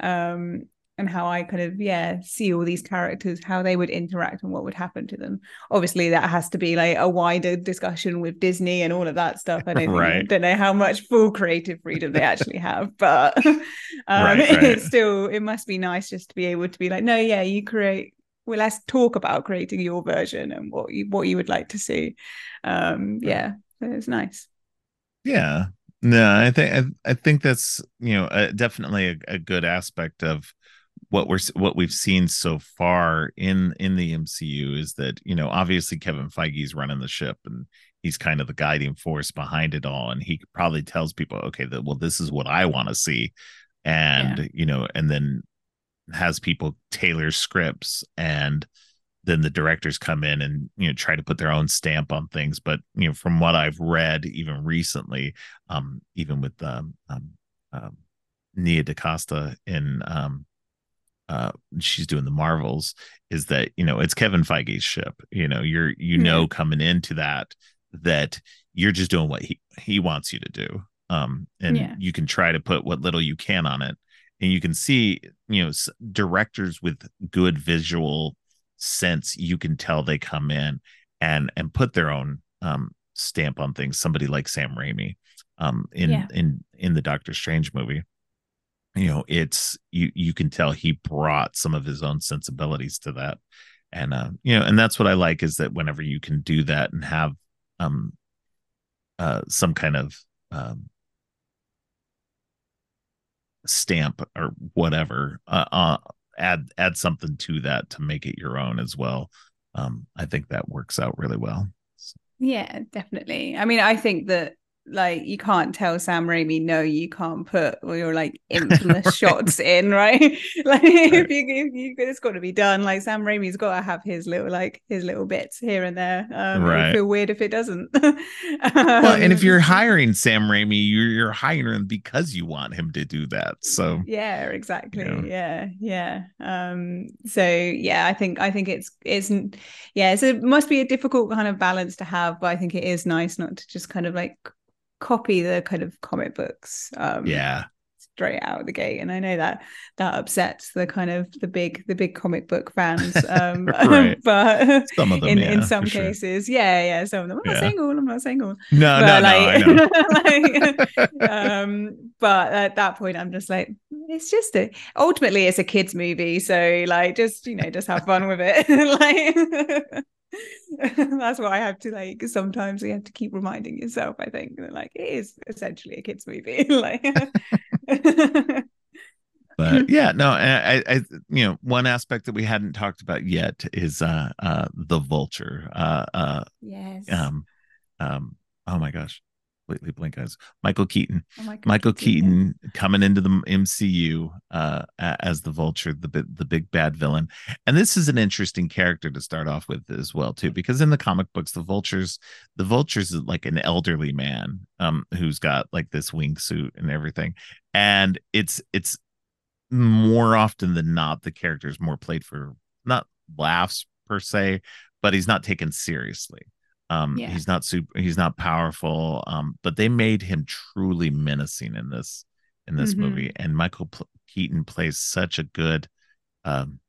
Speaker 2: um and how I kind of yeah see all these characters, how they would interact and what would happen to them. Obviously, that has to be like a wider discussion with Disney and all of that stuff. I don't, right. think, don't know how much full creative freedom they actually have, but um, right, right. it's still it must be nice just to be able to be like, no, yeah, you create. Well, let's talk about creating your version and what you what you would like to see. Um, yeah, it's nice.
Speaker 1: Yeah, no, I think I, I think that's you know uh, definitely a, a, good aspect of what we're what we've seen so far in in the MCU is that you know obviously Kevin Feige's running the ship and he's kind of the guiding force behind it all and he probably tells people okay that well this is what I want to see and yeah. you know and then has people tailor scripts and then the directors come in and you know try to put their own stamp on things but you know from what I've read even recently um even with um, um, um Nia DaCosta in um uh she's doing the marvels is that you know it's kevin feige's ship you know you're you mm-hmm. know coming into that that you're just doing what he he wants you to do um and yeah. you can try to put what little you can on it and you can see you know directors with good visual sense you can tell they come in and and put their own um stamp on things somebody like sam raimi um in yeah. in in the doctor strange movie you know it's you you can tell he brought some of his own sensibilities to that. And uh you know and that's what i like is that whenever you can do that and have um uh some kind of um stamp or whatever uh, uh add add something to that to make it your own as well um i think that works out really well.
Speaker 2: Yeah definitely. I mean i think that like you can't tell Sam Raimi no you can't put all your like infamous right. shots in right like right. if you, if you it's got to be done like Sam Raimi's got to have his little like his little bits here and there um right. feel weird if it doesn't um,
Speaker 1: well and if you're hiring Sam Raimi you're you're hiring him because you want him to do that so
Speaker 2: yeah exactly yeah yeah, yeah. um so yeah I think I think it's it's yeah so it must be a difficult kind of balance to have but I think it is nice not to just kind of like copy the kind of comic books um
Speaker 1: yeah.
Speaker 2: straight out of the gate. And i know that that upsets the kind of the big the big comic book fans um but
Speaker 1: some of them
Speaker 2: in,
Speaker 1: yeah,
Speaker 2: in some cases sure. yeah yeah some of them. I'm yeah. not saying all i'm not saying all
Speaker 1: no but no, no, like,
Speaker 2: um but at that point i'm just like it's just a ultimately it's a kids movie. So like just you know just have fun with it. Like that's why I have to like sometimes you have to keep reminding yourself, I think, that like it is essentially a kids movie. like
Speaker 1: but yeah, no, I, I, you know, one aspect that we hadn't talked about yet is uh, uh, the vulture. Uh, uh,
Speaker 2: yes.
Speaker 1: Um, um, oh my gosh, completely blink eyes. Michael Keaton. Oh, Michael, Michael Keaton, Keaton coming into the MCU uh, as the Vulture, the the big bad villain. And this is an interesting character to start off with as well too, because in the comic books, the Vultures, the Vulture's is like an elderly man um, who's got like this wingsuit and everything, and it's it's more often than not the character is more played for not laughs per se, but he's not taken seriously um, yeah. he's not super, he's not powerful. Um, but they made him truly menacing in this in this mm-hmm. movie, and Michael P- Keaton plays such a good um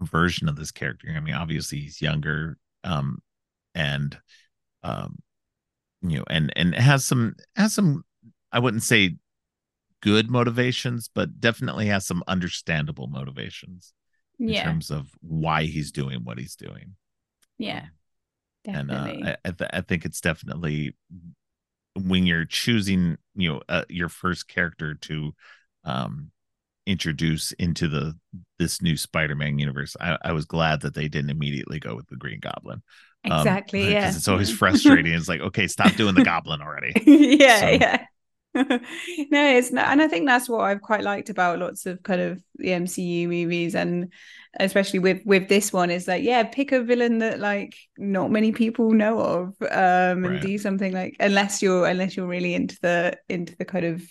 Speaker 1: version of this character. I mean, obviously he's younger, um, and um, you know, and and has some has some I wouldn't say good motivations, but definitely has some understandable motivations in yeah. terms of why he's doing what he's doing.
Speaker 2: Yeah.
Speaker 1: Definitely. And uh, I, I, th- I, think it's definitely when you're choosing, you know, uh, your first character to um, introduce into the this new Spider-Man universe. I, I was glad that they didn't immediately go with the Green Goblin.
Speaker 2: Um, exactly. Yeah. Because
Speaker 1: it's always frustrating. it's like, okay, stop doing the Goblin already.
Speaker 2: yeah. So. Yeah. no, it's not, and I think that's what I've quite liked about lots of kind of the MCU movies, and especially with with this one is like, yeah, pick a villain that like not many people know of, um, and right. do something like unless you're unless you're really into the into the kind of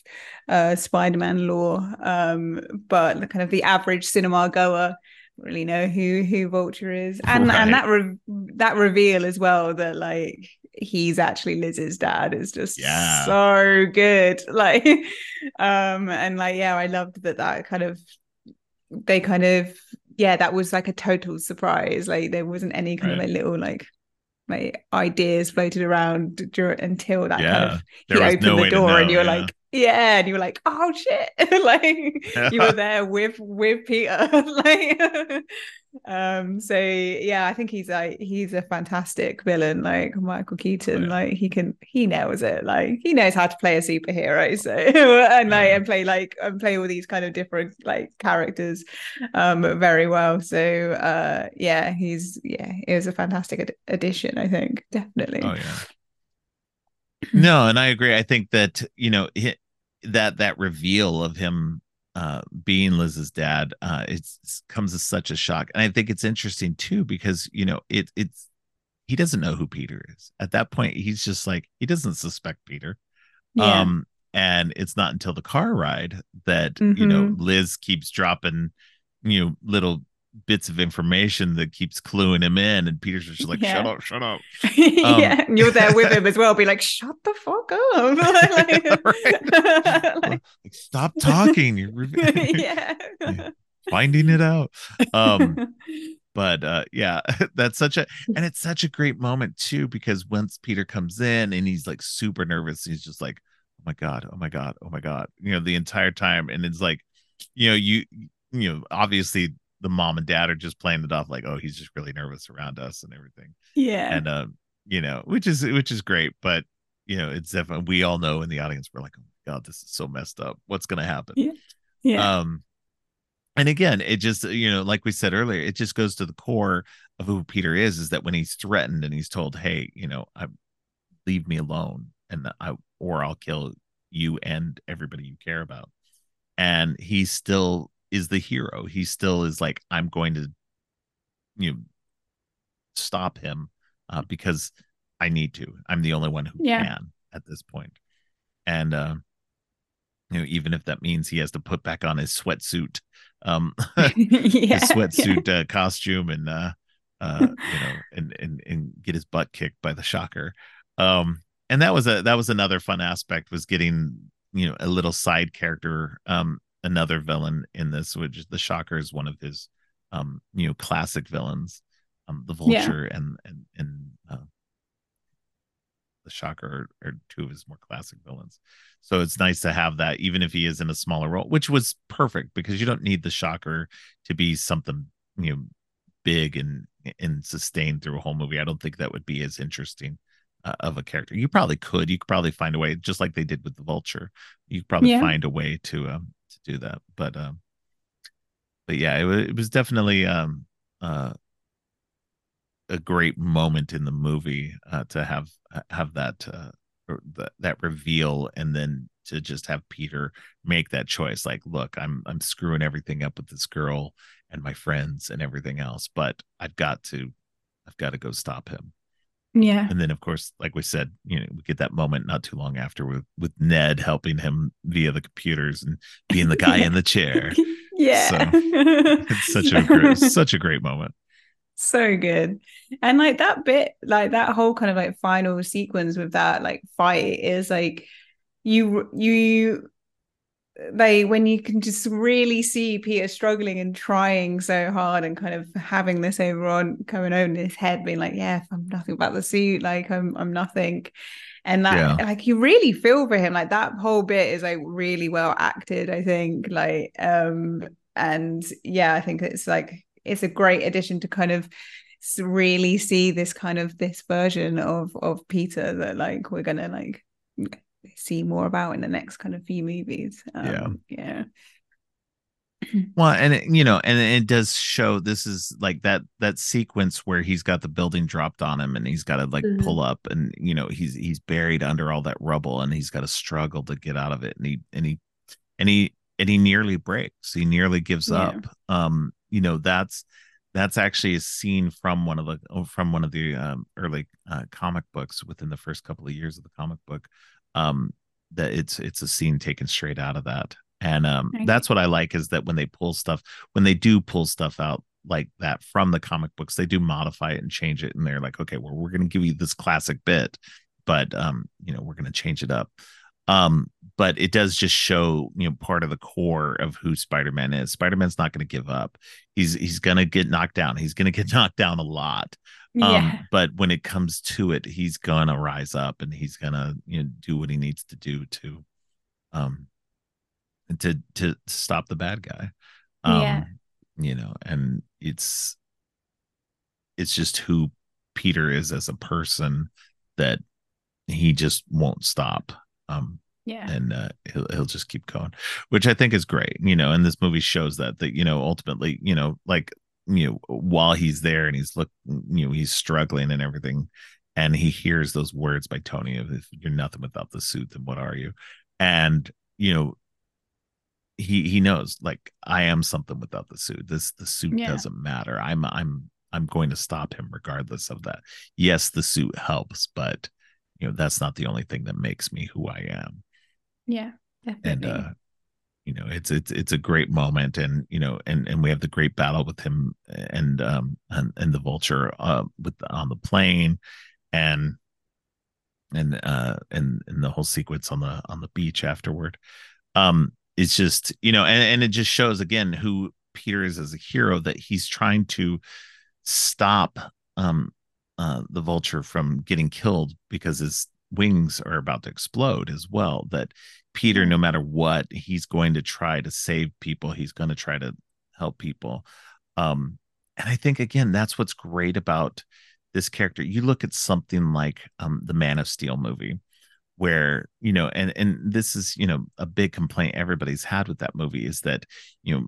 Speaker 2: uh Spider-Man lore, um, but the kind of the average cinema goer really know who who Vulture is, and right. and that re- that reveal as well that like he's actually Liz's dad is just yeah. so good. Like, um, and like, yeah, I loved that that kind of they kind of yeah, that was like a total surprise. Like there wasn't any kind right. of like little like my ideas floated around during, until that yeah. kind of he opened no the door and you're yeah. like yeah and you were like oh shit. Like you were there with with peter. Like um so yeah i think he's like he's a fantastic villain like michael keaton. Yeah. like he can he knows it. Like he knows how to play a superhero so and like and play like and play all these kind of different like characters um very well. So uh yeah he's yeah it was a fantastic ad- addition i think definitely.
Speaker 1: Oh yeah no and i agree i think that you know that that reveal of him uh, being Liz's dad, uh, it comes as such a shock, and I think it's interesting too because you know it it's he doesn't know who Peter is at that point. He's just like he doesn't suspect Peter, yeah. um, and it's not until the car ride that mm-hmm. you know mm-hmm. Liz keeps dropping you know little bits of information that keeps cluing him in and peter's just like yeah. shut up shut up
Speaker 2: um, yeah and you're there with him as well be like shut the fuck
Speaker 1: up like, stop talking you're yeah. finding it out um but uh yeah that's such a and it's such a great moment too because once peter comes in and he's like super nervous he's just like oh my god oh my god oh my god you know the entire time and it's like you know you you know obviously the mom and dad are just playing it off like, oh, he's just really nervous around us and everything.
Speaker 2: Yeah.
Speaker 1: And um, you know, which is which is great, but you know, it's definitely we all know in the audience we're like, oh my god, this is so messed up. What's gonna happen?
Speaker 2: Yeah. Yeah.
Speaker 1: Um, and again, it just you know, like we said earlier, it just goes to the core of who Peter is. Is that when he's threatened and he's told, "Hey, you know, I leave me alone, and I or I'll kill you and everybody you care about," and he still is the hero. He still is like, I'm going to, you know, stop him uh, because I need to. I'm the only one who yeah. can at this point. And uh, you know, even if that means he has to put back on his sweatsuit, um, yeah, his sweatsuit yeah. uh, costume, and uh, uh, you know, and and and get his butt kicked by the shocker. Um, and that was a that was another fun aspect was getting you know a little side character um another villain in this, which the Shocker is one of his um, you know, classic villains. Um, the Vulture yeah. and and and uh, the Shocker are, are, two of his more classic villains. So it's nice to have that, even if he is in a smaller role, which was perfect because you don't need the Shocker to be something you know big and and sustained through a whole movie. I don't think that would be as interesting uh, of a character. You probably could. You could probably find a way, just like they did with the Vulture. You could probably yeah. find a way to um, to do that. But um, but yeah, it was it was definitely um uh a great moment in the movie uh, to have have that uh that that reveal and then to just have Peter make that choice like look I'm I'm screwing everything up with this girl and my friends and everything else but I've got to I've got to go stop him
Speaker 2: yeah.
Speaker 1: And then of course, like we said, you know, we get that moment not too long after with with Ned helping him via the computers and being the guy in the chair.
Speaker 2: yeah. So
Speaker 1: it's such a great, such a great moment.
Speaker 2: So good. And like that bit, like that whole kind of like final sequence with that like fight is like you you they when you can just really see Peter struggling and trying so hard and kind of having this over on coming over in his head, being like, Yeah, I'm nothing about the suit, like I'm I'm nothing. And that yeah. like you really feel for him. Like that whole bit is like really well acted, I think. Like um and yeah, I think it's like it's a great addition to kind of really see this kind of this version of of Peter that like we're gonna like see more about in the next kind of few movies. Um, yeah. Yeah.
Speaker 1: well and it, you know and it does show this is like that that sequence where he's got the building dropped on him and he's got to like mm-hmm. pull up and you know he's he's buried under all that rubble and he's got to struggle to get out of it and he and he and he and he nearly breaks he nearly gives yeah. up um you know that's that's actually a scene from one of the from one of the um, early uh, comic books within the first couple of years of the comic book um that it's it's a scene taken straight out of that. And um okay. that's what i like is that when they pull stuff when they do pull stuff out like that from the comic books they do modify it and change it and they're like okay well we're going to give you this classic bit but um you know we're going to change it up. Um but it does just show you know part of the core of who spider-man is. Spider-man's not going to give up. He's he's going to get knocked down. He's going to get knocked down a lot um yeah. but when it comes to it he's to rise up and he's to you know do what he needs to do to um to to stop the bad guy um yeah. you know and it's it's just who peter is as a person that he just won't stop um,
Speaker 2: yeah.
Speaker 1: And uh, he'll he'll just keep going, which I think is great. You know, and this movie shows that that you know ultimately, you know, like you know, while he's there and he's look, you know, he's struggling and everything, and he hears those words by Tony of "If you're nothing without the suit, then what are you?" And you know, he he knows like I am something without the suit. This the suit yeah. doesn't matter. I'm I'm I'm going to stop him regardless of that. Yes, the suit helps, but you know that's not the only thing that makes me who i am
Speaker 2: yeah definitely.
Speaker 1: and uh you know it's it's it's a great moment and you know and and we have the great battle with him and um and, and the vulture uh with on the plane and and uh and and the whole sequence on the on the beach afterward um it's just you know and and it just shows again who peter is as a hero that he's trying to stop um uh, the vulture from getting killed because his wings are about to explode as well. That Peter, no matter what, he's going to try to save people. He's going to try to help people. Um, and I think again, that's what's great about this character. You look at something like um, the Man of Steel movie, where you know, and and this is you know a big complaint everybody's had with that movie is that you know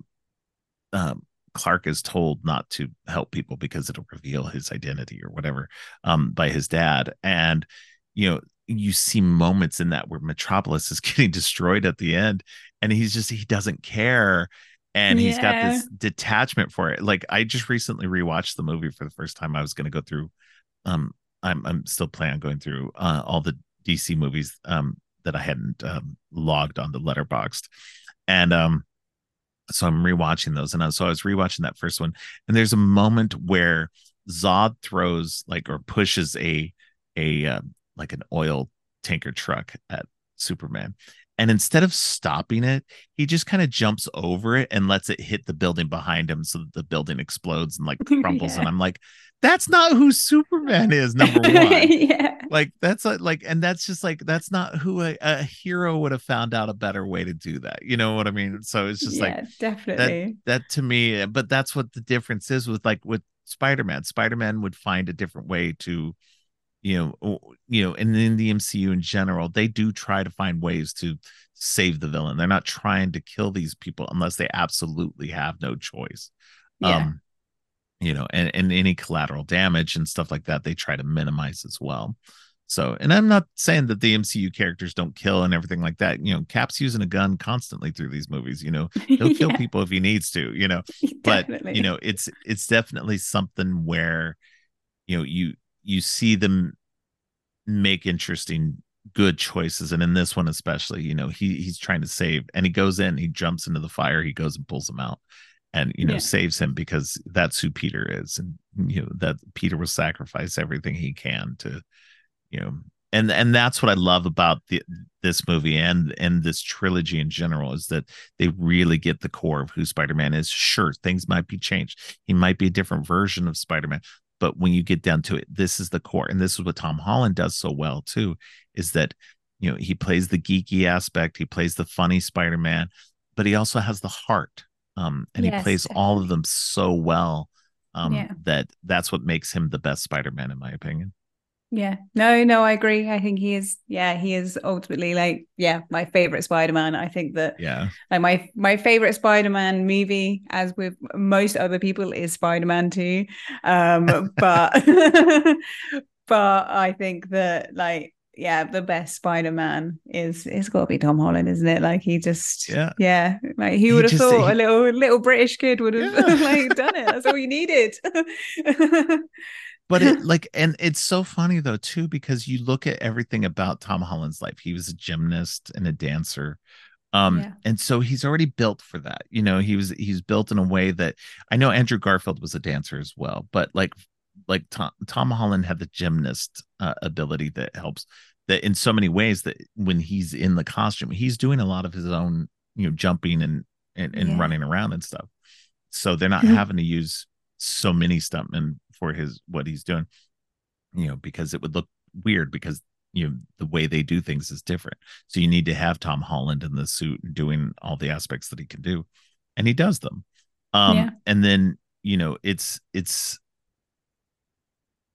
Speaker 1: um, Clark is told not to help people because it'll reveal his identity or whatever um, by his dad. And, you know, you see moments in that where Metropolis is getting destroyed at the end and he's just, he doesn't care. And he's got this detachment for it. Like I just recently rewatched the movie for the first time. I was going to go through, um, I'm, I'm still planning on going through uh, all the DC movies um, that I hadn't um, logged on the Letterboxd. And, um, so I'm rewatching those, and so I was rewatching that first one, and there's a moment where Zod throws like or pushes a a uh, like an oil tanker truck at Superman, and instead of stopping it, he just kind of jumps over it and lets it hit the building behind him, so that the building explodes and like crumbles. yeah. And I'm like, that's not who Superman is. Number one, yeah. like that's a, like, and that's just like that's not who a, a, hero would have found out a better way to do that. You know what I mean? So it's just yeah,
Speaker 2: like definitely
Speaker 1: that, that to me. Eh, but that's what the difference is with like with Spider-Man. Spider-Man would find a different way to, you know, you know, and in the MCU in general, they do try to find ways to save the villain. They're not trying to kill these people unless they absolutely have no choice. Yeah. Um, you know, and, and any collateral damage and stuff like that, they try to minimize as well. So, and I'm not saying that the MCU characters don't kill and everything like that. You know, Cap's using a gun constantly through these movies. You know, he'll kill yeah. people if he needs to. You know, but you know, it's it's definitely something where, you know, you you see them make interesting, good choices, and in this one especially, you know, he he's trying to save, and he goes in, he jumps into the fire, he goes and pulls him out, and you know yeah. saves him because that's who Peter is, and you know that Peter will sacrifice everything he can to, you know, and and that's what I love about the this movie and and this trilogy in general is that they really get the core of who Spider-Man is. Sure, things might be changed. He might be a different version of Spider-Man, but when you get down to it, this is the core, and this is what Tom Holland does so well too. Is that you know he plays the geeky aspect, he plays the funny Spider-Man, but he also has the heart um, and yes, he plays definitely. all of them so well um, yeah. that that's what makes him the best Spider-Man in my opinion.
Speaker 2: Yeah. No, no, I agree. I think he is yeah, he is ultimately like yeah, my favorite Spider-Man. I think that
Speaker 1: Yeah.
Speaker 2: like my my favorite Spider-Man movie as with most other people is Spider-Man 2. Um but but I think that like yeah, the best Spider-Man is it's got to be Tom Holland, isn't it? Like he just
Speaker 1: Yeah.
Speaker 2: yeah, like he would have thought
Speaker 1: he-
Speaker 2: a little little British kid would have
Speaker 1: Yeah.
Speaker 2: like done it. That's all you needed.
Speaker 1: But it like and it's so funny though too because you look at everything about tom holland's life he was a gymnast and a dancer um
Speaker 2: Yeah.
Speaker 1: and so he's already built for that you know he was he's built in a way that i know andrew garfield was a dancer as well but like like tom, tom holland had the gymnast uh, ability that helps that in so many ways that when he's in the costume he's doing a lot of his own you know jumping and and, and
Speaker 2: Yeah.
Speaker 1: running around and stuff so they're not having to use so many stuntmen for his what he's doing you know because it would look weird because you know the way they do things is different. So you need to have tom holland in the suit doing all the aspects that he can do. And he does them. Um
Speaker 2: Yeah.
Speaker 1: and then you know it's it's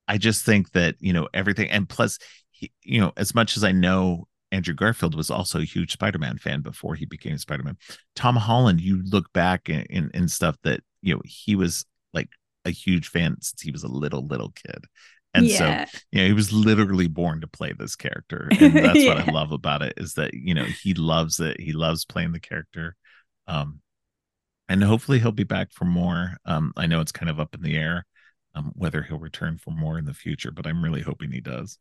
Speaker 1: i just think that you know everything and plus he, you know as much as i know andrew garfield was also a huge spider-man fan before he became spider-man tom holland you look back in in, in stuff that you know he was like a huge fan since he was a little little kid. And so you know he was literally born to play this character. And that's what i love about it is that you know he loves it. He loves playing the character. Um and hopefully he'll be back for more. Um i know it's kind of up in the air um whether he'll return for more in the future but i'm really hoping he does.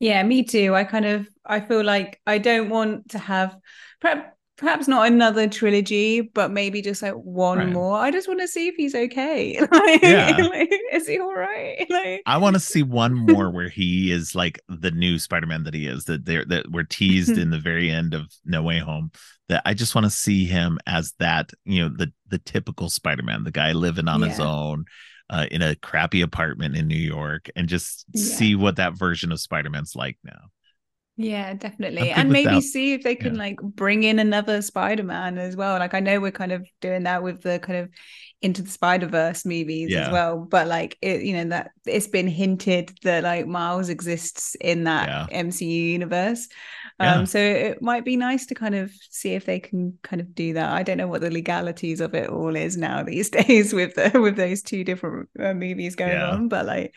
Speaker 2: Yeah, me too. I kind of I feel like I don't want to have perhaps perhaps not another trilogy, but maybe just like one
Speaker 1: Right.
Speaker 2: more. I just want to see if he's okay. Like,
Speaker 1: Yeah.
Speaker 2: like, is he all right? Like
Speaker 1: i want to see one more where he is like the new spider-man that he is that they're that we're teased in the very end of no way home that i just want to see him as that you know the the typical spider-man the guy living on his own uh, in a crappy apartment in new york and just
Speaker 2: Yeah.
Speaker 1: see what that version of spider-man's like now
Speaker 2: Yeah, definitely. And maybe
Speaker 1: without-
Speaker 2: see if they can
Speaker 1: yeah.
Speaker 2: like bring in another Spider-Man as well. Like I know we're kind of doing that with the kind of into the Spider-Verse movies
Speaker 1: Yeah.
Speaker 2: as well. But like it, you know, that it's been hinted that like Miles exists in that
Speaker 1: Yeah.
Speaker 2: MCU universe. Um, so it might be nice to kind of see if they can kind of do that. I don't know what the legalities of it all is now these days with the, with those two different uh, movies going on, but like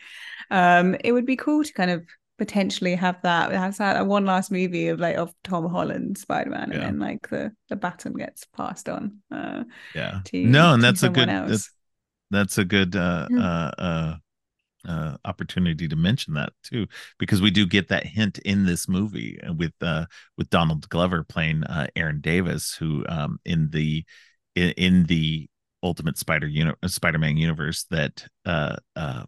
Speaker 2: um it would be cool to kind of potentially have that have that one last movie of like of Tom Holland Spider-Man and
Speaker 1: Yeah.
Speaker 2: then like the the baton gets passed on uh
Speaker 1: yeah
Speaker 2: to
Speaker 1: no and that's a good that's that's a good uh
Speaker 2: Mm.
Speaker 1: uh uh uh opportunity to mention that too because we do get that hint in this movie uh, with uh with Donald Glover playing uh Aaron Davis who um in the in, in the ultimate spider uni- spider-man universe that uh uh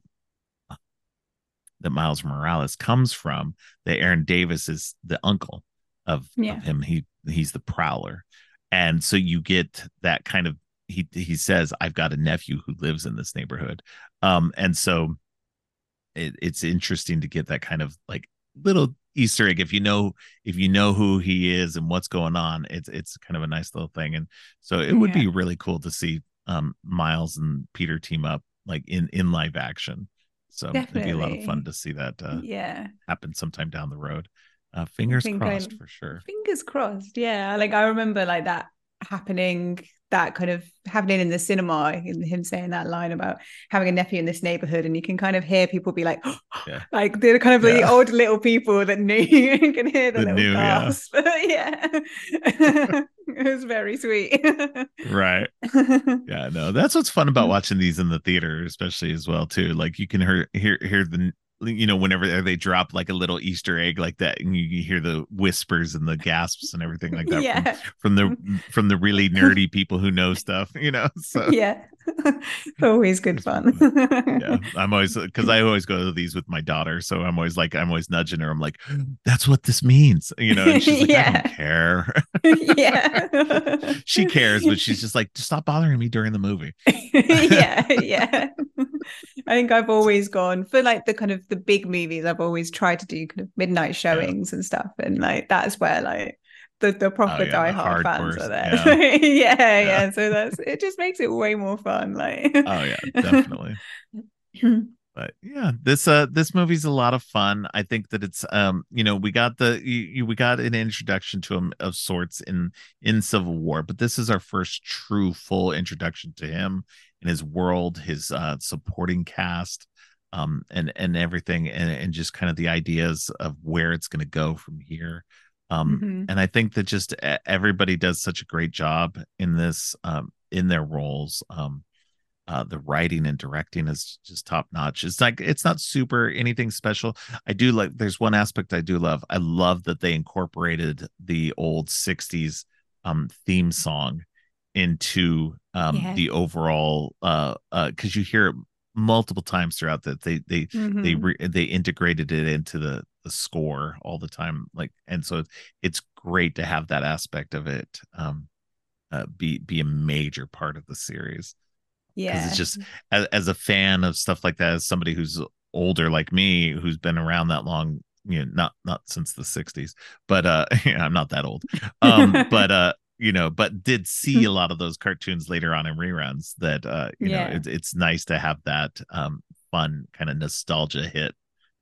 Speaker 1: that Miles Morales comes from that Aaron Davis is the uncle of,
Speaker 2: Yeah.
Speaker 1: of him. He he's the prowler. And so you get that kind of he he says i've got a nephew who lives in this neighborhood. Um and so it, it's interesting to get that kind of like little easter egg. If you know if you know who he is and what's going on it's it's kind of a nice little thing. And so it would
Speaker 2: Yeah.
Speaker 1: be really cool to see um miles and peter team up like in in live action so it'd be a lot of fun to see that uh
Speaker 2: yeah.
Speaker 1: happen sometime down the road. Uh fingers
Speaker 2: think I-
Speaker 1: crossed for sure.
Speaker 2: fingers crossed yeah. Like I remember like that happening that kind of happening in the cinema and him saying that line about having a nephew in this neighborhood and you can kind of hear people be like
Speaker 1: Yeah.
Speaker 2: like they're kind of the
Speaker 1: Yeah.
Speaker 2: old little people that knew you can hear the
Speaker 1: That
Speaker 2: little
Speaker 1: yeah.
Speaker 2: gasp. Yeah, it was very sweet.
Speaker 1: Right. Yeah no that's what's fun about mm. watching these in the theater especially as well too. Like you can hear hear hear the you know whenever they drop like a little easter egg like that and you, hear the whispers and the gasps and everything like that
Speaker 2: yeah.
Speaker 1: from, from the from the really nerdy people who know stuff you know so
Speaker 2: yeah. Always good fun.
Speaker 1: yeah. I'm always because i always go to these with my daughter so i'm always like i'm always nudging her. I'm like that's what this means you know and she's like i
Speaker 2: Yeah.
Speaker 1: don't care.
Speaker 2: Yeah.
Speaker 1: She cares but she's just like just stop bothering me during the movie.
Speaker 2: Yeah, yeah. I think I've always gone for like the kind of the big movies. I've always tried to do kind of midnight showings and stuff, and like that's where like the the proper
Speaker 1: Oh, yeah,
Speaker 2: diehard fans
Speaker 1: hardcores,
Speaker 2: are there. Yeah. yeah, So that's it. Just makes it way more fun. Like,
Speaker 1: oh yeah definitely but yeah this uh this movie's a lot of fun i think that it's um you know we got the you, you, we got an introduction to him of sorts in in civil war but this is our first true full introduction to him and his world his uh supporting cast um and and everything and, and just kind of the ideas of where it's going to go from here um mm-hmm. and i think that just everybody does such a great job in this um in their roles um uh, the writing and directing is just top notch. It's like it's not super anything special. I do like. There's one aspect I do love. I love that they incorporated the old '60s um, theme song into um, yeah. the overall uh because uh, you hear it multiple times throughout that they they mm-hmm. they re- they integrated it into the the score all the time like and so it's great to have that aspect of it um uh, be be a major part of the series.
Speaker 2: Yeah
Speaker 1: it's just as, as a fan of stuff like that as somebody who's older like me who's been around that long you know not not since the 60s but uh i'm not that old. Um but uh you know but did see a lot of those cartoons later on in reruns that uh you yeah. know it, it's nice to have that um fun kind of nostalgia hit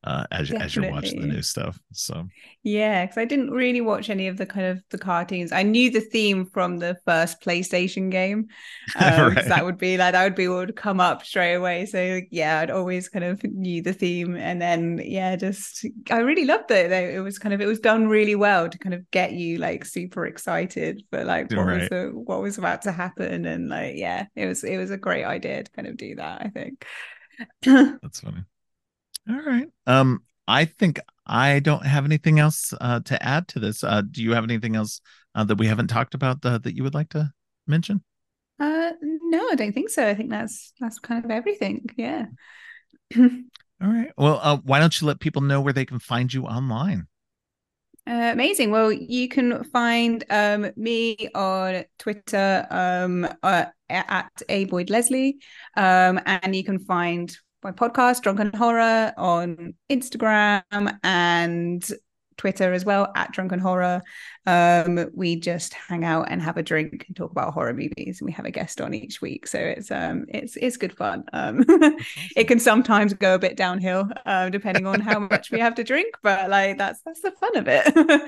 Speaker 1: uh, as as you're watching the new stuff. So
Speaker 2: yeah, because I didn't really watch any of the kind of the cartoons. I knew the theme from the first PlayStation game. Um, right. That would be like that would be what would come up straight away. So yeah, I'd always kind of knew the theme, and then yeah, just I really loved it. It was kind of it was done really well to kind of get you like super excited for like what right. was the, what was about to happen, and like yeah, it was it was a great idea to kind of do that. I think.
Speaker 1: That's funny. All right. Um, I think I don't have anything else uh, to add to this. Uh, do you have anything else uh, that we haven't talked about uh, that you would like to mention?
Speaker 2: Uh, no, I don't think so. I think that's that's kind of everything. Yeah.
Speaker 1: All right. Well, uh, why don't you let people know where they can find you online?
Speaker 2: Uh, amazing. Well, you can find um, me on Twitter um, uh, at A Boyd Leslie, um, and you can find my podcast, Drunken Horror, on Instagram and Twitter as well at Drunken Horror. Um, we just hang out and have a drink and talk about horror movies, and we have a guest on each week. So it's um it's it's good fun. Um, it can sometimes go a bit downhill uh, depending on how much we have to drink, but like that's that's the fun of it.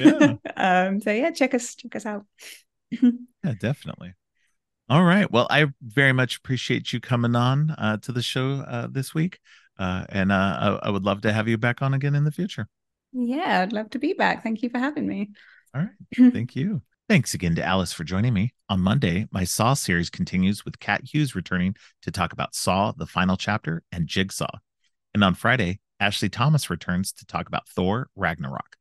Speaker 2: yeah. Um. So yeah, check us check us out.
Speaker 1: yeah, definitely. All right. Well, I very much appreciate you coming on uh, to the show uh, this week. Uh, and uh, I, I, would love to have you back on again in the future.
Speaker 2: Yeah, I'd love to be back. Thank you for having me.
Speaker 1: All right. Thank you. Thanks again to Alice for joining me. On Monday, my Saw series continues with Kat Hughes returning to talk about Saw, the final chapter, and Jigsaw. And on Friday, Ashley Thomas returns to talk about Thor Ragnarok.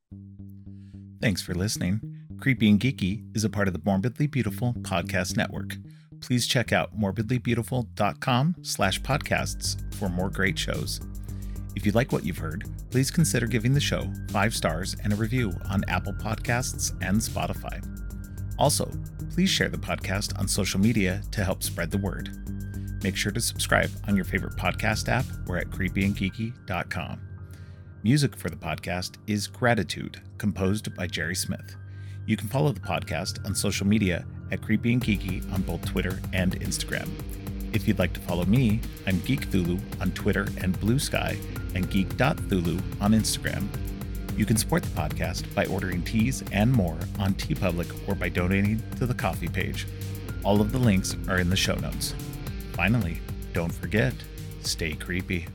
Speaker 1: Thanks for listening. Creepy and Geeky is a part of the Morbidly Beautiful podcast network. Please check out morbidlybeautiful.com slash podcasts for more great shows. If you like what you've heard, please consider giving the show five stars and a review on Apple Podcasts and Spotify. Also, please share the podcast on social media to help spread the word. Make sure to subscribe on your favorite podcast app or at creepyandgeeky.com. Music for the podcast is Gratitude, composed by Jerry Smith. You can follow the podcast on social media at Creepy and Geeky on both Twitter and Instagram. If you'd like to follow me, I'm Geekthulhu on Twitter and Blue Sky, and Geek.Thulu on Instagram. You can support the podcast by ordering tees and more on TeePublic or by donating to the Ko-fi page. All of the links are in the show notes. Finally, don't forget, stay creepy.